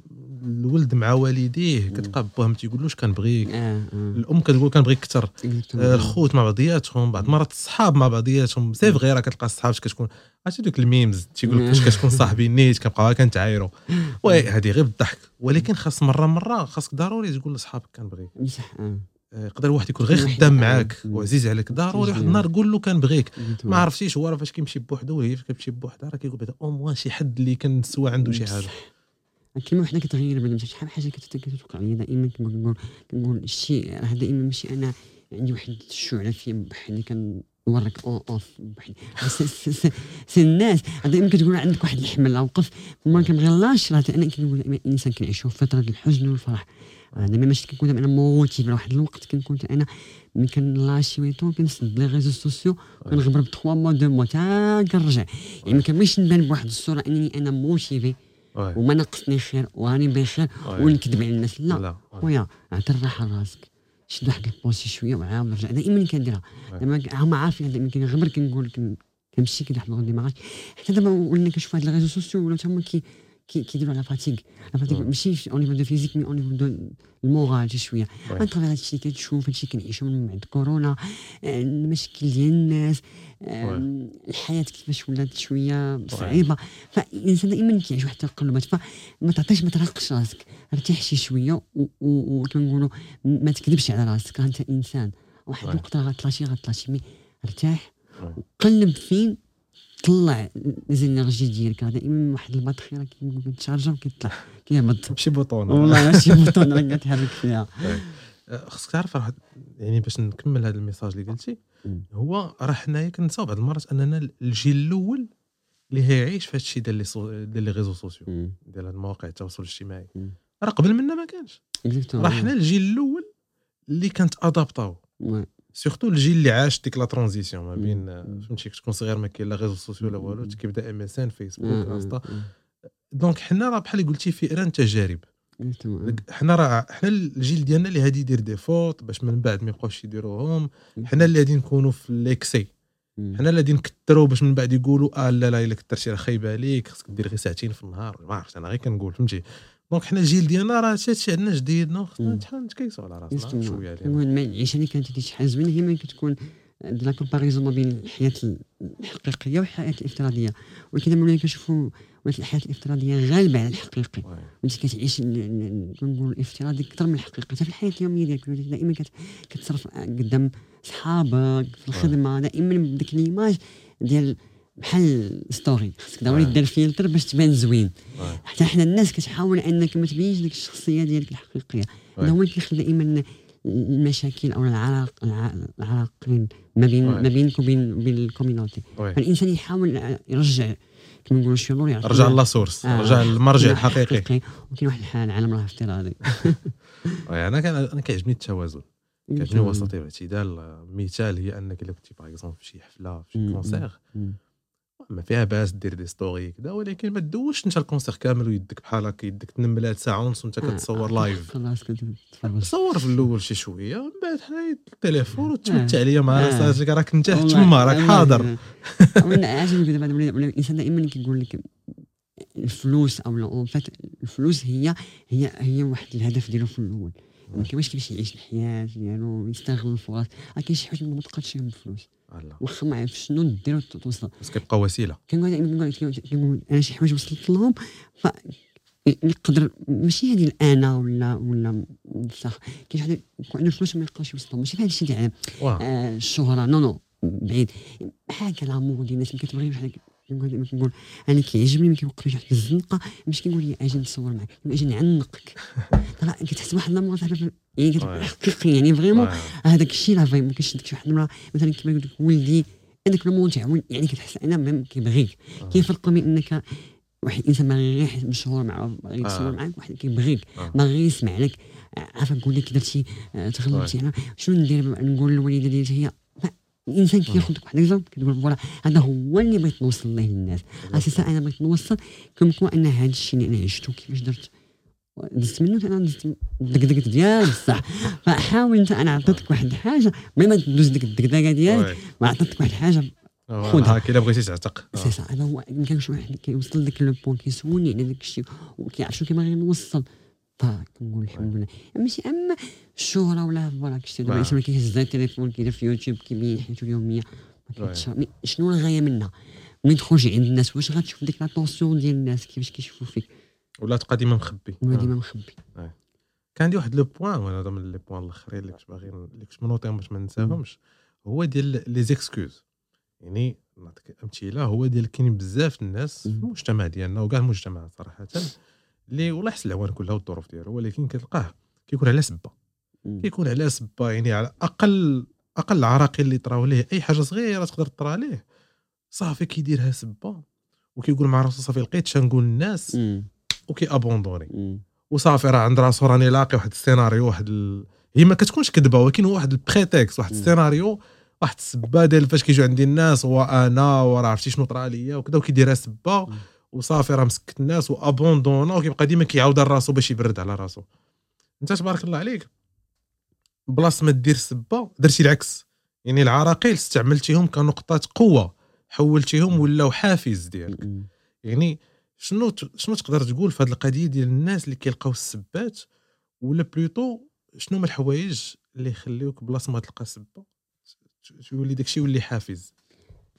الولد مع والديه كتلقى باه ما تيقولوش كنبغيك الأم كتقول كنبغيك أكثر آه، الخوت مع بعضياتهم بعض المرات الصحاب مع بعضياتهم. c'est vrai راه كتلقى الصحاب كتكون؟ عرفتي دوك ال memes تيقول لك فاش كتكون صاحبي نيت كنبقاو كنتعايروا oui هذه غير بالضحك. ولكن خاص مرة مرة خاصك ضروري تقول لصحابك كنبغيك بصح آه. آه، يقدر واحد يكون غير خدام معاك وعزيز عليك ضروري واحد النهار قول له كان بغيك ما عرفتيش هو راه فاش كيمشي بوحدو وهي فاش كتمشي بوحدها راه كيقول بعدا au moins شي حد اللي كنسوى عنده شي حاجة. كلمه وحده كتغير بلا شحال حاجة كتوقع لي دائما كنقول كنقول الشيء راه دائما ماشي أنا عندي واحد الشعله في بحالي كان نوريك on off c'est الناس. دائما كتقول عندك واحد الحمل اوقف ما كنبغيلاش راه أنا كنقول الإنسان كنعيشو فترة الحزن والفرح. دائما ماشي كنكون أنا motivé واحد الوقت. كنكون أنا ملي كنلاشي ويتو كنسد les réseaux sociaux كنغبر ب trois mois deux mois تا كنرجع. يعني ما كنبغيش نبان بواحد الصورة أنني أنا motivé وما ناقصني خير وراني بخير ونكذب على الناس. لا خويا اعطي الراحه لراسك شد واحد ال pause شوية وعاود نرجع. دائما كنديرها. دائما هما عارفين دائما غير كنقول كنمشي واحد ال démarrage حتى دابا ولينا كنشوف هاد les réseaux sociaux ولا هما كي كيديروا على fatigue la fatigue ماشي au niveau de physique mais au niveau de ال moral شي شوية entre وفي غ هادشي كتشوف هادشي كنعيشو من بعد كورونا المشاكل ديال الناس الحياة كيفاش ولات شوية صعيبه فالانسان دائما كيعيش واحد التقلبات فما تعطيش ما ترهقش راسك ارتاح شي شوية وكنقولوا ما تكذبش على راسك انت انسان واحد الوقت راه غتلاشي غتلاشي mais ارتاح وقلب فين طلع les énergies ديالك. دائما واحد البطاريه كيتشارجا وكيطلع. كيهبط. ماشي bouton والله ماشي bouton راك كتحرك فيها. أه، خصك تعرف راه يعني باش نكمل هذا ال message اللي قلتي هو راه حنايا كنساو بعض المرات أننا الجيل الأول اللي هيعيش في هذا الشيء ديال لي ديال لي ريزو سوسيو ديال مواقع التواصل الاجتماعي. راه قبل منا ما كانش. راه حنا الجيل الأول اللي كانت adaptaw. surtout الجيل اللي عاش ديك la transition ما بين فهمتي كتكون صغير ما كاين لا réseaux sociaux لا والو كيبدا MSN فيسبوك انستا donc حنا راه بحال قلتي فئران تجارب حنا راه حنا الجيل ديالنا اللي غادي يدير des fautes باش من بعد ما يبقاوش يديروهم حنا اللي غادي نكونوا في l'excès حنا اللي غادي نكثروا باش من بعد يقولوا آه لا لا الا كثرتي راه خايبه عليك خصك دير غير ساعتين في النهار ما عرفتش أنا غير كنقول فهمتي donc حنا الجيل ديالنا راه هادشي عندنا جديد خصنا شحال نتكيسوا على راسنا شوية العيشه اللي كانت شحال زوينة هي ملي كتكون la comparaison ما بين الحياة الحقيقية والحياة الافتراضية. ولكن ملي كنشوفوا الحياة الافتراضية غالبة على الحقيقي انت كتعيش كنقول الافتراضي أكثر من الحقيقي. حتى في الحياة اليومية ديالك دائما كتصرف قدام صحابك في الخدمة دائما بديك l'image ديال بحال story خاصك ضروري دير فيلتر باش تبان زوين. حتى حنا الناس كتحاول انك ما تبينش ديك الشخصية ديالك الحقيقية. هذا هو اللي كيخلي دائما المشاكل أو العراق العراقيل ما بين ما بينك وبين بين ال community. فالإنسان يحاول يرجع كما نقولوا شي نور رجع la source آه رجع للمرجع الحقيقي. وكاين واحد الحال العالم راه افتراضي أنا كان أنا كيعجبني التوازن. كيعجبني وسطيه الاعتدال. مثال هي أنك إلا كنتي par exemple في شي حفلة في شي concert ما فيها باس دير des stories كذا ولكن ما تدوش انت ال concert كامل ويدك بحال هكا يدك تنملات ساعه ونص وانت آه، كتصور live خلاص صور في الأول شي شوية ومن بعد حط التليفون وتمتع عليا مع آه. راسك راك انت تما راك حاضر. دابا الإنسان دائما كيقول لك الفلوس ou en fait الفلوس هي هي هي واحد الهدف ديالو في الأول. ما كيفاش كيفاش يعيش الحياة ديالو يستغل الفرص. كاين شي حوايج ما تقدرش بالفلوس واخا ما عرف شنو دير توصل. بس كيبقى وسيلة. كنقول كنقول أنا شي حوايج وصلت لهم ف نقدر ماشي هذه الانا ولا ولا صح كاين حد يكون عنده فلوس ما يقدرش يوصل ماشي بحال الشيء تاع آه الشهرة نو نو بعيد. بحال هكا الأمور ديال الناس اللي كتبغي بحال كنقول كنقول أنا كيعجبني ملي كيوقف واحد الزنقة ماشي كنقول لي أجي نتصور معك أجي نعنقك. كتحس واحد الأمر يعني كتحقق يعني فريمون هذاك الشيء راه فريمون كيشدك شي واحد المرأة مثلا كيما يقول لك ولدي هذاك المونتع يعني كتحس أنا كيبغيك كاين فرق بين إنك واحد الإنسان ما غير مشهور غير يتصور معاك واحد كيبغيك ما غير يسمع لك. عارفة نقول لك درتي تغلبتي شنو ندير؟ نقول للوالدة ديالتي هي الانسان كياخذ واحد exemple كتقول voilà هذا هو اللي بغيت نوصل ليه للناس. أساسا أنا بغيت نوصل كون أن هذا الشيء اللي أنا عشته كيفاش درت. دزت منه أنا دزت الدقدقه ديالي بصح. فحاول أنت أنا عطيتك واحد الحاجة بلا ما تدوز ديك الدقدقة ديالك ما عطيتك واحد الحاجة خذها كي إلا بغيتي تعتق. سي سا أنا هو شي واحد كيوصل لك le point كيسولني على داك الشيء وكيعرف شنو كيبغي نوصل. فكنقول الحمد لله ماشي أما الشهرة ولا voilà كشتي دابا الانسان كيهز التليفون كيدير في يوتيوب كيبين حياته اليومية. شنو الغاية منها؟ ملي تخرج عند الناس واش غتشوف ديك l'attention ديال الناس؟ كيفاش كيشوفوا فيك؟ ولا تبقى ديما مخبي. ولا ديما مخبي. كان عندي واحد le point وأنا هذا من les points الأخرين اللي كنت باغي اللي كنت منوطيهم باش ما ننساهمش هو ديال les excuses. يعني نعطيك أمثلة هو ديال كاينين بزاف الناس في المجتمع ديالنا وكاع المجتمع صراحة. اللي والله يحسن العوان كلها والظروف ديالو ولكن كتلقاه كيكون على سبة. كيكون على سبة يعني على أقل أقل العراقيل اللي طراو ليه. أي حاجة صغيرة تقدر تطرا ليه صافي كيديرها سبة وكيقول مع راسو صافي لقيت شنقول الناس وكي abandonner وصافي راه عند راسو راني لاقي واحد السيناريو واحد ال... هي ما كتكونش كذبة ولكن هو واحد ال prétexte واحد السيناريو واحد السبة ديال فاش كيجيو عندي الناس وأنا وراه عرفتي شنو طرا ليا وكذا وكيديرها سبة. وصافي راه مسكت الناس و abandonna وكيبقى ديما كيعاود راسو باش يبرد على راسو. انت تبارك الله عليك. بلاصة ما دير سبة درتي العكس. يعني العراقيل استعملتيهم كنقطات قوة. حولتيهم ولاو حافز ديالك. يعني شنو شنو تقدر تقول في هذه القضية ديال الناس اللي كيلقاو السبات ولا plutôt شنو هما الحوايج اللي يخليوك بلاصة ما تلقى سبة؟ يولي داكشي يولي حافز.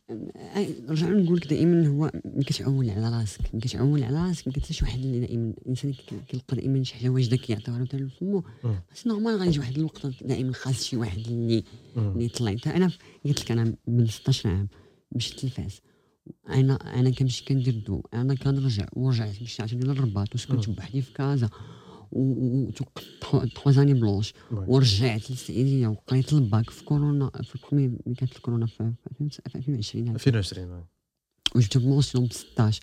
نرجع نقول لك دائما هو ملي كتعول على راسك ملي كتعول على راسك ما كتلقاش واحد اللي دائما الإنسان كيلقى دائما شي حاجة واجدة كيعطيوها له لفمو بس normal غادي واحد الوقت دائما خاص شي واحد اللي اللي يطلع أنا قلت لك أنا من 16 عام مشيت التلفاز أنا أنا كنمشي كندير الضوء أنا كنرجع ورجعت مشيت عشان الرباط وسكنت بوحدي في كازا. و زاني بلونش ورجعت للسعوديه وقريت الباك في كورونا في البرومي ملي كانت الكورونا في 2020 2020 وجبت بمونسيون ب 16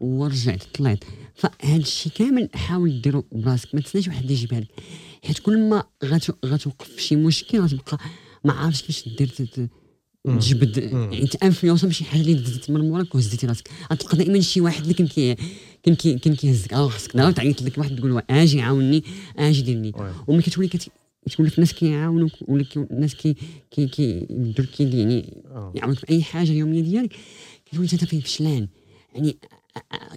ورجعت طلعت فهاد الشيء كامل حاول ديرو براسك ما تسناش واحد يجيبها لك حيت كل ما غتوقف في شي مشكل غتبقى ما عارفش كيفاش دير تجبد يعني تانفلونسا بشي حاجة اللي دزت من موراك وهزيتي راسك. غتلقى دائما شي واحد اللي كان كي كان كي كان كيهزك. أه خصك دابا تعيط لك واحد تقول آجي عاوني آجي ديرني. وملي كتولي كتولي الناس كيعاونوك ولا الناس كي كي كي كي يعني آه. يعاونوك في أي حاجة يوميه ديالك كتولي انت فيه فشلان. يعني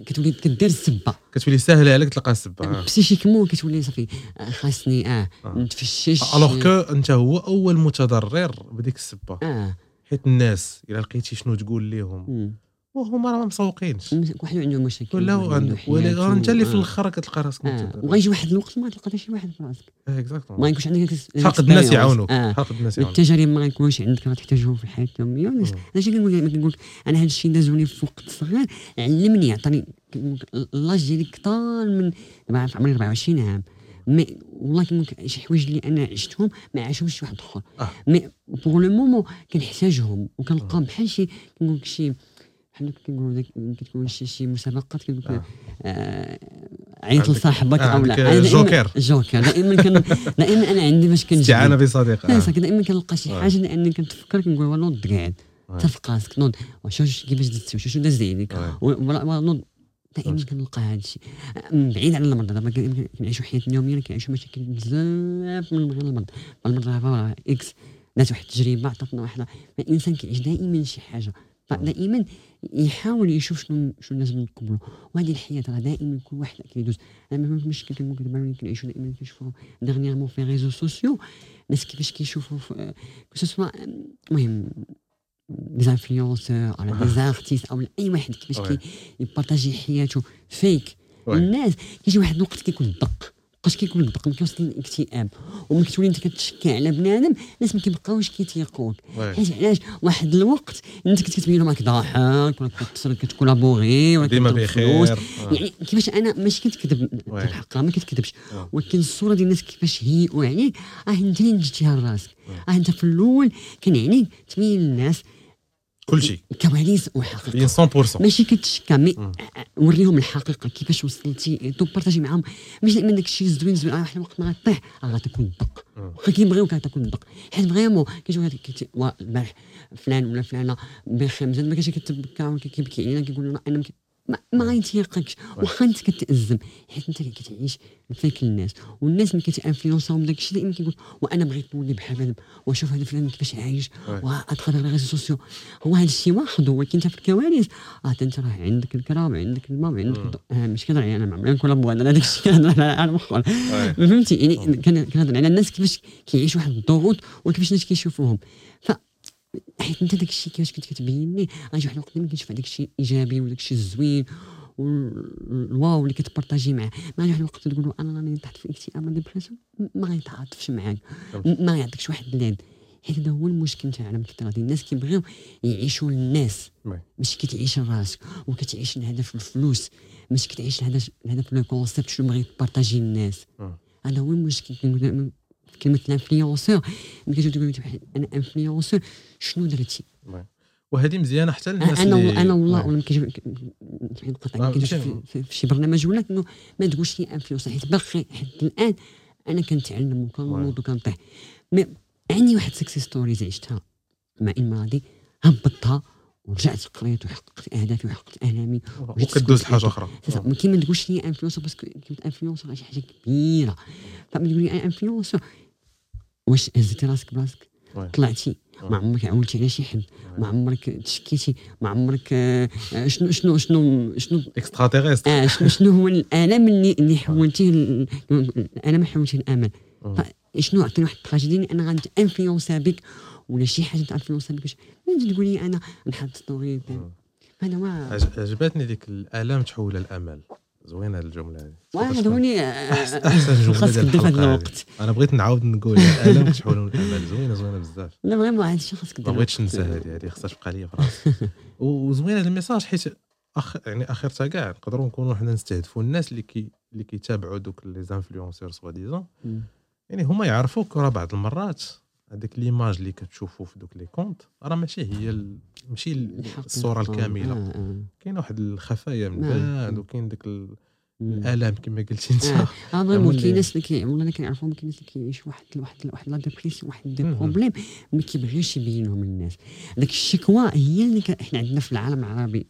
كتولي كدير السبة. كتولي ساهلة عليك تلقى السبة psychiquement كتولي صافي خاصني آه, آه. نتفشش. alors que أنت هو أول متضرر بديك السبة. آه. حيت الناس إلا لقيتي شنو تقول لهم وهما راه ما مسوقينش واحد عنده مشاكل ولا عنده ولا انت اللي في آه. الآخر كتلقى راسك آه. وغيجي واحد الوقت ما تلقى حتى شي واحد في راسك. exactement ما يكونش عندك حق الناس يعاونوك. حق الناس يعاونوك. التجارب ما يكونش عندك راه تحتاجهم في الحياة اليوميه أنا شي كنقول كنقول أنا هذا الشيء دازوني في وقت صغير علمني عطاني l'âge ديالي كثار من دابا في عمري 24 عام. mais والله كنقول شي حوايج اللي أنا عشتهم ما عاشهمش واحد آخر. آه. mais pour le moment كنحتاجهم. وكنلقاهم بحال شي كنقول لك شي بحال كنقولوا كتكون شي شي مسابقات كنقول لك آه عيط لصاحبك آه أو لا. جوكر. جوكر. دائما كان دائما أنا عندي باش كنجي استعانة بصديق آه. دائما كنلقى شي حاجة لأني كنتفكر كنقول والله نوض في راسك نوض. واش كيفاش درتي واش داز عليك نوض. دائما كنلقى هذا الشيء. بعيد على المرض دابا كنعيشوا حياتنا اليوميه كنعيشوا مشاكل بزاف من المرض. المرض راه إكس دات واحد التجربة عطاتنا واحد الانسان كيعيش دائما شي حاجة. دائما يحاول يشوف شنو شنو لازم نقبلوا وهذه الحياة راه دائما كل واحد كيدوز. أنا ما مشكل كنقول دابا ملي كنعيشوا دائما كنشوفوا dernièrement في réseaux sociaux الناس كيفاش كيشوفوا que المهم des influenceurs ولا des artistes ou واحد كيفاش كي partager حياته فيك الناس كيجي واحد الوقت كيكون دق بقاش كيكون الدق ملي كيوصل للاكتئاب وملي كتولي انت كتشكى على بنادم الناس ما كيبقاوش كيتيقوك حيت علاش واحد الوقت انت كنت كتبين لهم راك ضاحك ولا كتصل كتكولابوغي ولا ديما بخير يعني كيفاش أنا ماشي كنكذب الحق ما كتكذبش ولكن الصورة ديال الناس كيفاش هيئوا عليك آه انت اللي نجدتيها لراسك آه انت في الأول كان يعني تبين للناس كل شيء. كواليس وحقيقه 100% ماشي كتشكى مي وريهم الحقيقة كيفاش وصلتي تو بارطاجي معاهم. ماشي دائما داك الشيء زوين زوين واحد الوقت ما غطيح غتكون دق واخا كيبغيوك غتكون دق حيت فريمون كيجيو البارح فلان ولا فلانة بخير مزال ما كاينش كتبكى وكيبكي علينا كيقول أنا ما, غيتيقكش واخا انت كتأزم حيت انت كتعيش فيك الناس والناس ملي كتانفلونساهم داك الشيء دائما كيقول وأنا بغيت نولي بحال هذا وأشوف هذا فلان كيفاش عايش وادخل على ريزو سوسيو. هو هذا الشيء واخذه ولكن انت في الكواليس آه انت راه عندك الكرام عندك الماء عندك آه مش كنهضر يعني أنا ما عمري نكون بوان أنا داك الشيء كنهضر على مخول فهمتي؟ يعني كنهضر على الناس كيفاش كيعيشوا واحد الضغوط وكيفاش الناس كيشوفوهم. ف حيت انت داك الشيء كيفاش كنت كتبين لي غيجي واحد الوقت اللي كنشوف هذاك الشيء إيجابي وداك الشيء الزوين والواو اللي كتبارطاجي معاه. ما واحد الوقت تقول أنا راني تحت في اكتئاب ديبرسيون ما غيتعاطفش معاك. ما يعطيكش واحد الليد حيت هذا هو المشكل تاعنا كثر ديال الناس كيبغيو يعيشوا للناس. ماشي كتعيش لراسك وكتعيش الهدف الفلوس. ماشي كتعيش الهدف الهدف le concept شنو بغيت ت partager للناس هذا هو المشكل. كلمه ال influenceur ملي كتقول أنا influenceur شنو درتي وهذه مزيانه حتى للناس أنا اللي أنا والله ولا كيجيب في شي برنامج ولا انه ما تقولش لي influenceur حيت باقي حتى الان أنا كنتعلم وكنوض وكنطيح عندي واحد success stories عشتها مع الماضي هبطتها ورجعت قريت وحققت أهدافي وحققت احلامي وكدوز لحاجة أخرى. كيما تقولش لي influenceur parce que كلمه influenceur شي حاجة كبيرة. فما تقول لي influenceur واش هزيتي راسك براسك طلعتي. ما عمرك عولتي على شي حد ما عمرك تشكيتي. ما عمرك آه، شنو شنو شنو شنو؟ اكسترا تيريستر آه شنو شنو هو الألم اللي اللي حولتيه الألم حولتيه الأمل. شنو عطيني واحد التراجيدي أنا غادي انفلونسا بك ولا شي حاجة انفلونسا بك تجي تقول لي أنا نحط ستوري هذا ما عجبتني ديك الألم تحول الامل زوينة الجملة هذه. هوني احسن جمله ديال الحلقة الوقت. أنا بغيت نعاود نقول الالم تحول الامل زوينة زوينة بزاف. لا فريمون هذا الشيء خاصك ما بغيتش ننسى هذه هذه خاصها تبقى لي في راسي. وزوينة هذا الميساج حيت اخ يعني اخرتها كاع نقدروا نكونوا حنا نستهدفوا الناس اللي كي اللي كيتابعوا دوك les influenceurs soi-disant يعني هما يعرفوك راه بعض المرات. هذيك l'image اللي كتشوفوا في دوك les comptes راه ماشي هي ال... ماشي الصورة الكاملة. آه آه. كاين واحد الخفايا من آه. بعد وكاين داك الآلام كما قلتي انت. آه. vraiment كاين ناس اللي والله أنا كنعرفهم كاين ناس اللي كيعيشوا واحد واحد واحد la dépression واحد des problèmes ما كيبغيوش يبينهم للناس. داك الشكوى هي اللي إحنا عندنا في العالم العربي.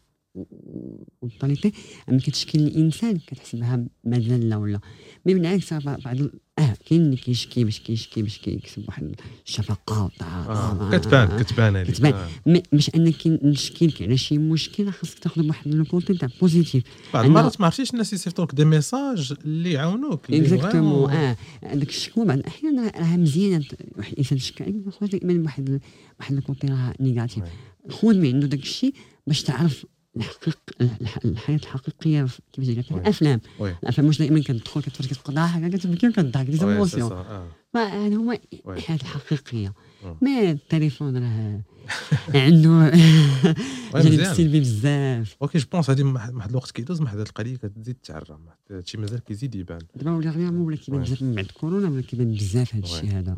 وال réalité ملي كتشكي الإنسان كتحسبها مذلة ولا mais بالعكس بعض آه كاين اللي كيشكي باش كيشكي باش كيكسب واحد الشفقة والتعاطف آه. كتبان آه. كتبان هذيك كتبان آه. مش انك نشكي لك على شي مشكلة خاصك تاخذ واحد ال côté تاع positif بعض المرات ما عرفتيش الناس يصيفطوك des messages اللي يعاونوك exactement آه هذاك الشكوى بعض الاحيان راها مزيانة واحد الإنسان شكا دائما واحد واحد ال côté راه négatif خذ من عنده داك الشيء باش تعرف الحقيق الحياة الحقيقية كيف لك الأفلام. الأفلام مش دائما كتدخل كتفرج كتبقى ضاحك كتبكي وكتضحك des émotions هذا هما الحياة الحقيقية. ما التليفون راه عنده جانب سلبي بزاف. OK je pense هذه واحد الوقت كيدوز هذه القضية كتزيد تعرى هادشي مازال كيزيد يبان. دابا ولا غير ولا كيبان بزاف من بعد كورونا ولا كيبان بزاف هذا الشيء هذا.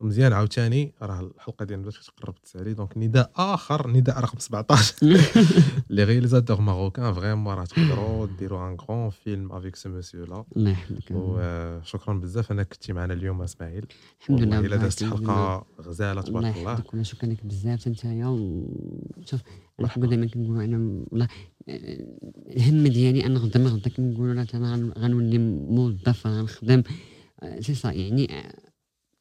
مزيان عاوتاني. راه الحلقة ديالنا بدات تقرب تسالي دونك نداء آخر نداء رقم 17 لي رياليزاتور ماروكان فريمون راه تقدروا ديروا ان غران فيلم افيك سو مسيو لا. الله يحفظك. وشكرا بزاف. انك كنتي معنا اليوم إسماعيل. الحمد لله. إلا دازت الحلقة غزالة تبارك الله الله. شكرا لك بزاف. نتايا شوف أنا كنقول دائما كنقول أنا والله الهم ديالي أنا غدا ما غدا كنقول أنا غنولي موظف غنخدم. سي صا يعني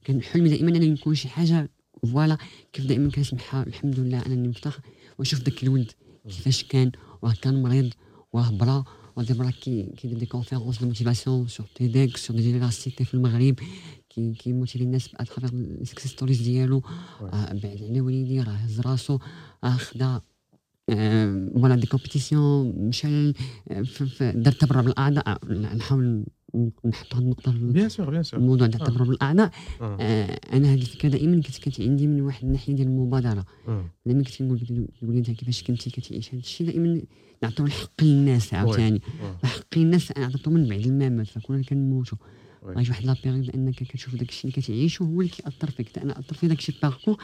كان حلمي دائما انني نكون شي حاجة فوالا كيف دائما كنسمعها الحمد لله أنني مفتخر. واشوف داك الولد كيفاش كان واه كان مريض واه برا ودابا راه كيدير دي كونفيرونس دو موتيفاسيون سور تيديك سور دي جينيراسيتي في المغرب كي كيموتيفي الناس اترافيغ السكسيس ستوريز ديالو. آه بعد على والدي راه هز راسو آه خدا voilà des compétitions مشى دار تبرع بالأعضاء. نحاول نحط هذه النقطة bien sûr bien sûr. الموضوع تاع التبرع بالاعضاء آه. آه أنا هذه الفكرة دائما كانت كانت عندي من واحد الناحية ديال المبادرة. دائما كنت نقول تقول انت كيفاش كنتي كتعيش هذا الشيء دائما نعطيو الحق للناس عاوتاني حق الناس أنا عطيتو من بعد الممات فكنا كنموتوا غاجي واحد la période أنك كتشوف داك الشيء اللي كتعيشه هو اللي كيأثر فيك. أنا أثر في داك الشيء parcours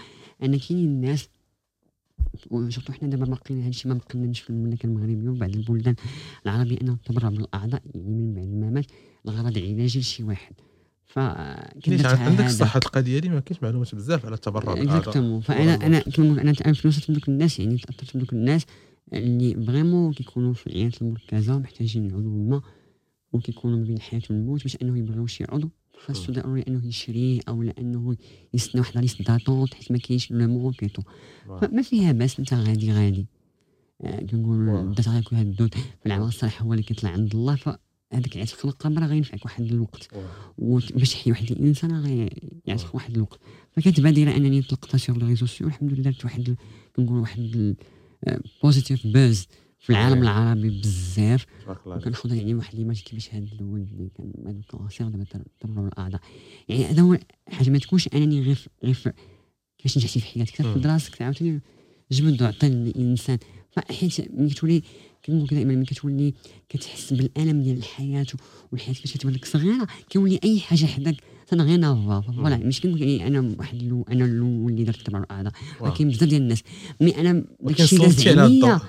ان كاينين الناس و surtout حنا دابا باقيين هادشي ما مقننش في المملكة المغربية وبعض البلدان العربيه أنه التبرع بالاعضاء يعني من بعد الممات لغرض علاجي لشي واحد. ف عندك صح القضية دي ما كاينش معلومات بزاف على التبرع بالاعضاء فانا أنا كما نقول أنا influencer ت من دوك الناس يعني تأثرت من دوك الناس اللي vraiment كيكونوا في العنايات المركزة محتاجين عضو ما وكيكونوا ما بين الحياة والموت باش أنه يبغيو شي عضو. خاصو ضروري أنه يشريه أو لأنه يستنى واحد liste d'attente حيت ما كاينش لو موكيتو فما فيها باس انت غادي غادي. آه كنقول بدات غيكون هاد ال don في العمل الصالح هو اللي كيطلع عند الله فهذاك يعتق القبر راه غينفعك واحد الوقت. وباش تحيي واحد الإنسان راه يعتق واحد الوقت. فكانت بادره أنني طلقتها sur les réseaux sociaux الحمد لله درت واحد كنقول واحد positif buzz في العالم العربي بزاف. وكناخذ يعني واحد ليماج كيفاش هذا الولد اللي كان الكونسير دابا تضرر الأعضاء. يعني هذا هو حاجة ما تكونش أنني غير غير كيفاش نجحتي في حياتك. تاخذ راسك عاوتاني جبد وعطي للانسان فحيت ملي كتولي كنقول لك دائما ملي كتولي كتحس بالألم ديال الحياة والحياة كيفاش كتبان لك صغيرة كيولي أي حاجة حداك أنا غير نافا فوالا ماشي كنقول يعني أنا واحد اللو أنا الأول اللي درت تبع واو. كاين بزاف ديال الناس mais أنا داكشي داز عليا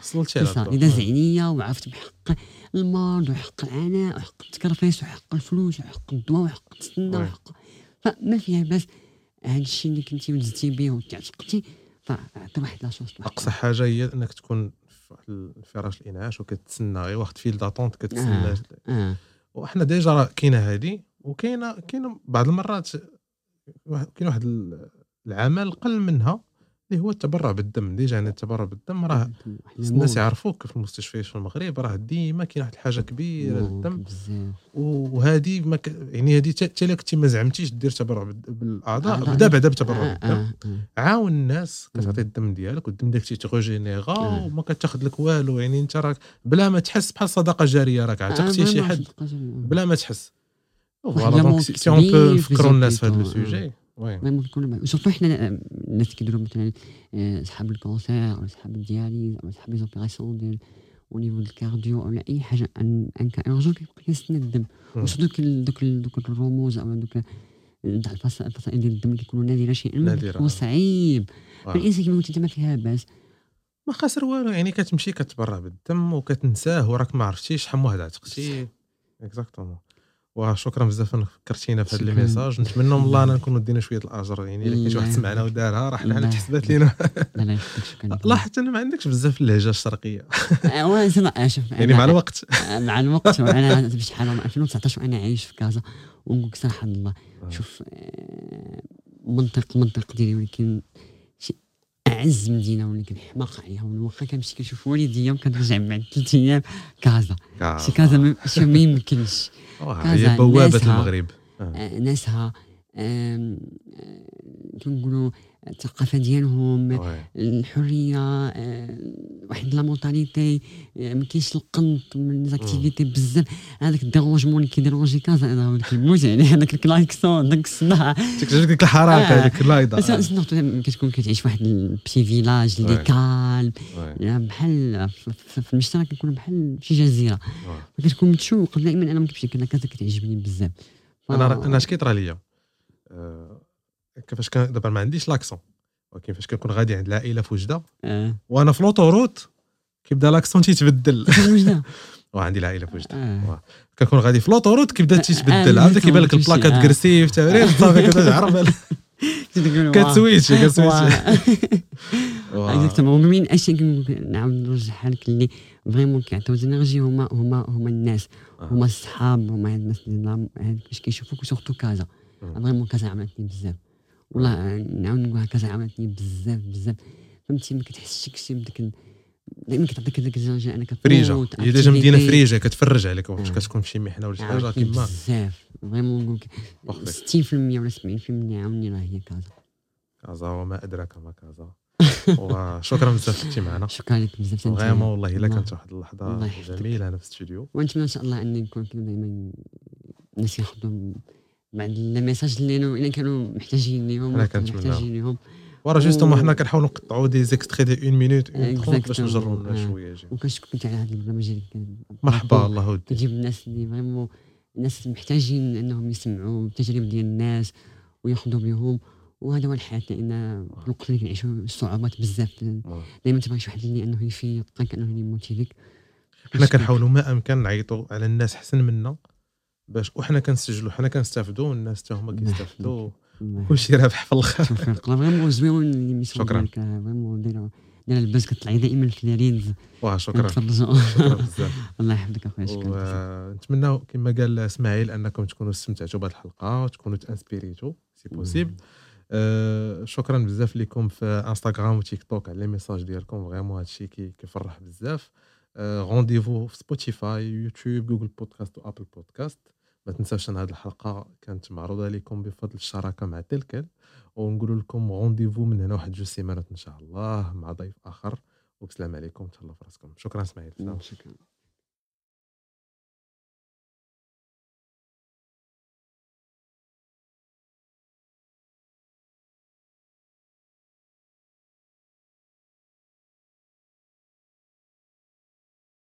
إذا زعنيه وعرفت بحق المرض وحق العناء وحق التكرفيس وحق الفلوس وحق الدواء وحق وي. وحق فما فيها باس هذا الشيء اللي كنتي ودزتي به وتعتقتي فعطي واحد la chance أقصى حاجة هي إنك تكون في الفراش الإنعاش وكتسنى غير واحد file d'attente كتسنى آه. آه وحنا déjà راه كاينة هذه وكاينة كاينة بعض المرات كاين واحد ال- العمل قل منها اللي هو التبرع بالدم déjà يعني التبرع بالدم راه الناس يعرفوك في المستشفيات في المغرب راه ديما كاين واحد الحاجة كبيرة للدم وهذه ما ك... يعني هذه حتى الا كنتي ما زعمتيش دير تبرع بالأعضاء. بدا بعدا بتبرع آه، بالدم آه، آه. عاون الناس كتعطي. الدم ديالك والدم ديالك تيت régénéra آه. وما كتاخذ لك والو يعني انت راك بلا ما تحس بحال صدقه جارية راك عتقتي آه، شي حد. بلا ما تحس voilà donc c'est super في نفكروا الناس في هذا ال sujet vraiment كل surtout حنا الناس اللي كيديروا مثلا صحاب ال cancer أو صحاب ال dialyse أو صحاب les opérations ديال au niveau ال cardio ولا اي حاجة en en urgence كيبقى كيستنى الدم. و surtout دوك دوك ال- دوك الرموز أو دوك الفصائل ديال الدم اللي نادره شيئا ما نادرة، كيكون. صعيب آه. فالانسان كيما قلت انت ما فيها باس ما خاسر والو يعني كتمشي كتبرع بالدم وكتنساه وراك ما عرفتيش شحال من واحد عتقتي exactement وشكرا بزاف انك فكرتينا في هذا. ال message نتمنى من الله نكونوا دينا شوية الأجر يعني إلا كاين واحد الله سمعنا ودارها راه حنا تحسبات لينا. لاحظت أنا ما عندكش بزاف اللهجة الشرقية. آه، شوف يعني مع الوقت. آه، مع الوقت وأنا بشحال من 2019 وأنا عايش في كازا. ونقول لك صراحة الله آه. شوف آه، منطق المنطق ديالي ولكن أعز مدينة واللي كنحماق عليها واخا كنمشي كنشوف والديا وكنرجع بعد ثلاث أيام كازا. شي كازا شي ما يمكنش. كازا هي بوابة. المغرب. آه. آه، ناسها. آه، كنقولوا الثقافة ديالهم. الحرية آه، واحد la mentalité آه، ما كاينش القنط من les activités بزاف هذاك ال dérangement اللي كي déranger كازا أنا هذاك الموت يعني هذاك الكلاكسون داك الصداع ديك الحراره آه. هذيك اللايضة كتكون كتعيش في واحد ال petit village اللي. calme. يعني بحال في- المشترك كنكون بحال شي جزيرة. كتكون متشوق دائما أنا ما كنمشي كذا كتعجبني بزاف ف- أنا أنا اش كيطرى ليا كيفاش كان دابا ما عنديش لاكسون. ولكن فاش كنكون غادي عند العائلة في وجده آه. وأنا في لوطوروت كيبدا لاكسون تيتبدل. وعندي العائلة في وجده آه كنكون غادي في لوطوروت كيبدا تيتبدل. آه، عرفتي؟ كيبان لك آه. كرسيف تمرين صافي كتعرف كت switch كت switch exactement من اللي نعاود نرجعها لك اللي vraiment كيعطيو énergie هما هما هما الناس. آه. هما الصحاب هما الناس اللي باش كيشوفوك و surtout كازا. vraiment كازا عملتني بزاف. والله نعاود نقولها كازا عملتني بزاف بزاف. فهمتي؟ ما كتحسش بديك ال- دائما كتعطيك هذاك الزنجة أنك فريجة. هي ديجا مدينة. فريجة. كتفرج عليك واش آه. كتكون في شي محنة ولا شي حاجة عاونتني كيما. بزاف. vraiment نقول parfait. لك 60% ولا 70% اللي عاوني راه هي كازا كازا وما أدراك ما كازا وشكرا بزاف كنتي معنا. شكرا لك بزاف. vraiment والله إلا كانت واحد اللحظة. جميلة هنا في الاستوديو. ونتمنى إن شاء الله ان نكون دائما الناس ياخذوا بعد الميساج اللي إلا كانوا محتاجين ليهم كنتمنى. محتاجين ليهم وراه justement و- حنا كنحاولوا نقطعوا des extraits de une minute une باش. نجروا لنا آه. شوية جي. وكنشكر كنت على هذا البرنامج اللي كان مرحبا الله ودي كتجيب الناس اللي vraiment الناس محتاجين إنهم يسمعوا التجارب ديال الناس وياخذوا بهم وهذا هو الحياة لأن الوقت اللي كنعيشوا صعوبات بزاف آه. دائما تبغي شي واحد اللي أنه يفيقك أنه ي motive يك حنا كنحاولوا ما أمكن نعيطوا على الناس أحسن منا باش وحنا كنسجلوا حنا كنستافدوا والناس حتى هما كيستافدوا كلشي رابح في الآخر vraiment émission شكراً. ديالك vraiment دايره دايره ال buzz كطلعي دائما في ال reels واه شكرا. شكرا بزاف. الله يحفظك أخويا شكرا بزاف. ونتمنى كما قال إسماعيل أنكم تكونوا استمتعتوا بهذه الحلقة وتكونوا ت inspiré تو si possible آه شكرا بزاف لكم في انستغرام وتيك توك على les messages ديالكم. vraiment هادشي كي كيفرح بزاف. rendez-vous في Spotify YouTube Google Podcast و Apple Podcast ما تنساوش أن هذه الحلقة كانت معروضه لكم بفضل الشراكة مع TelQuel ونقول لكم رونديفو من هنا واحد جوج سيمانات إن شاء الله مع ضيف آخر. والسلام عليكم. تهلاو في راسكم شكرا إسماعيل. شكرا.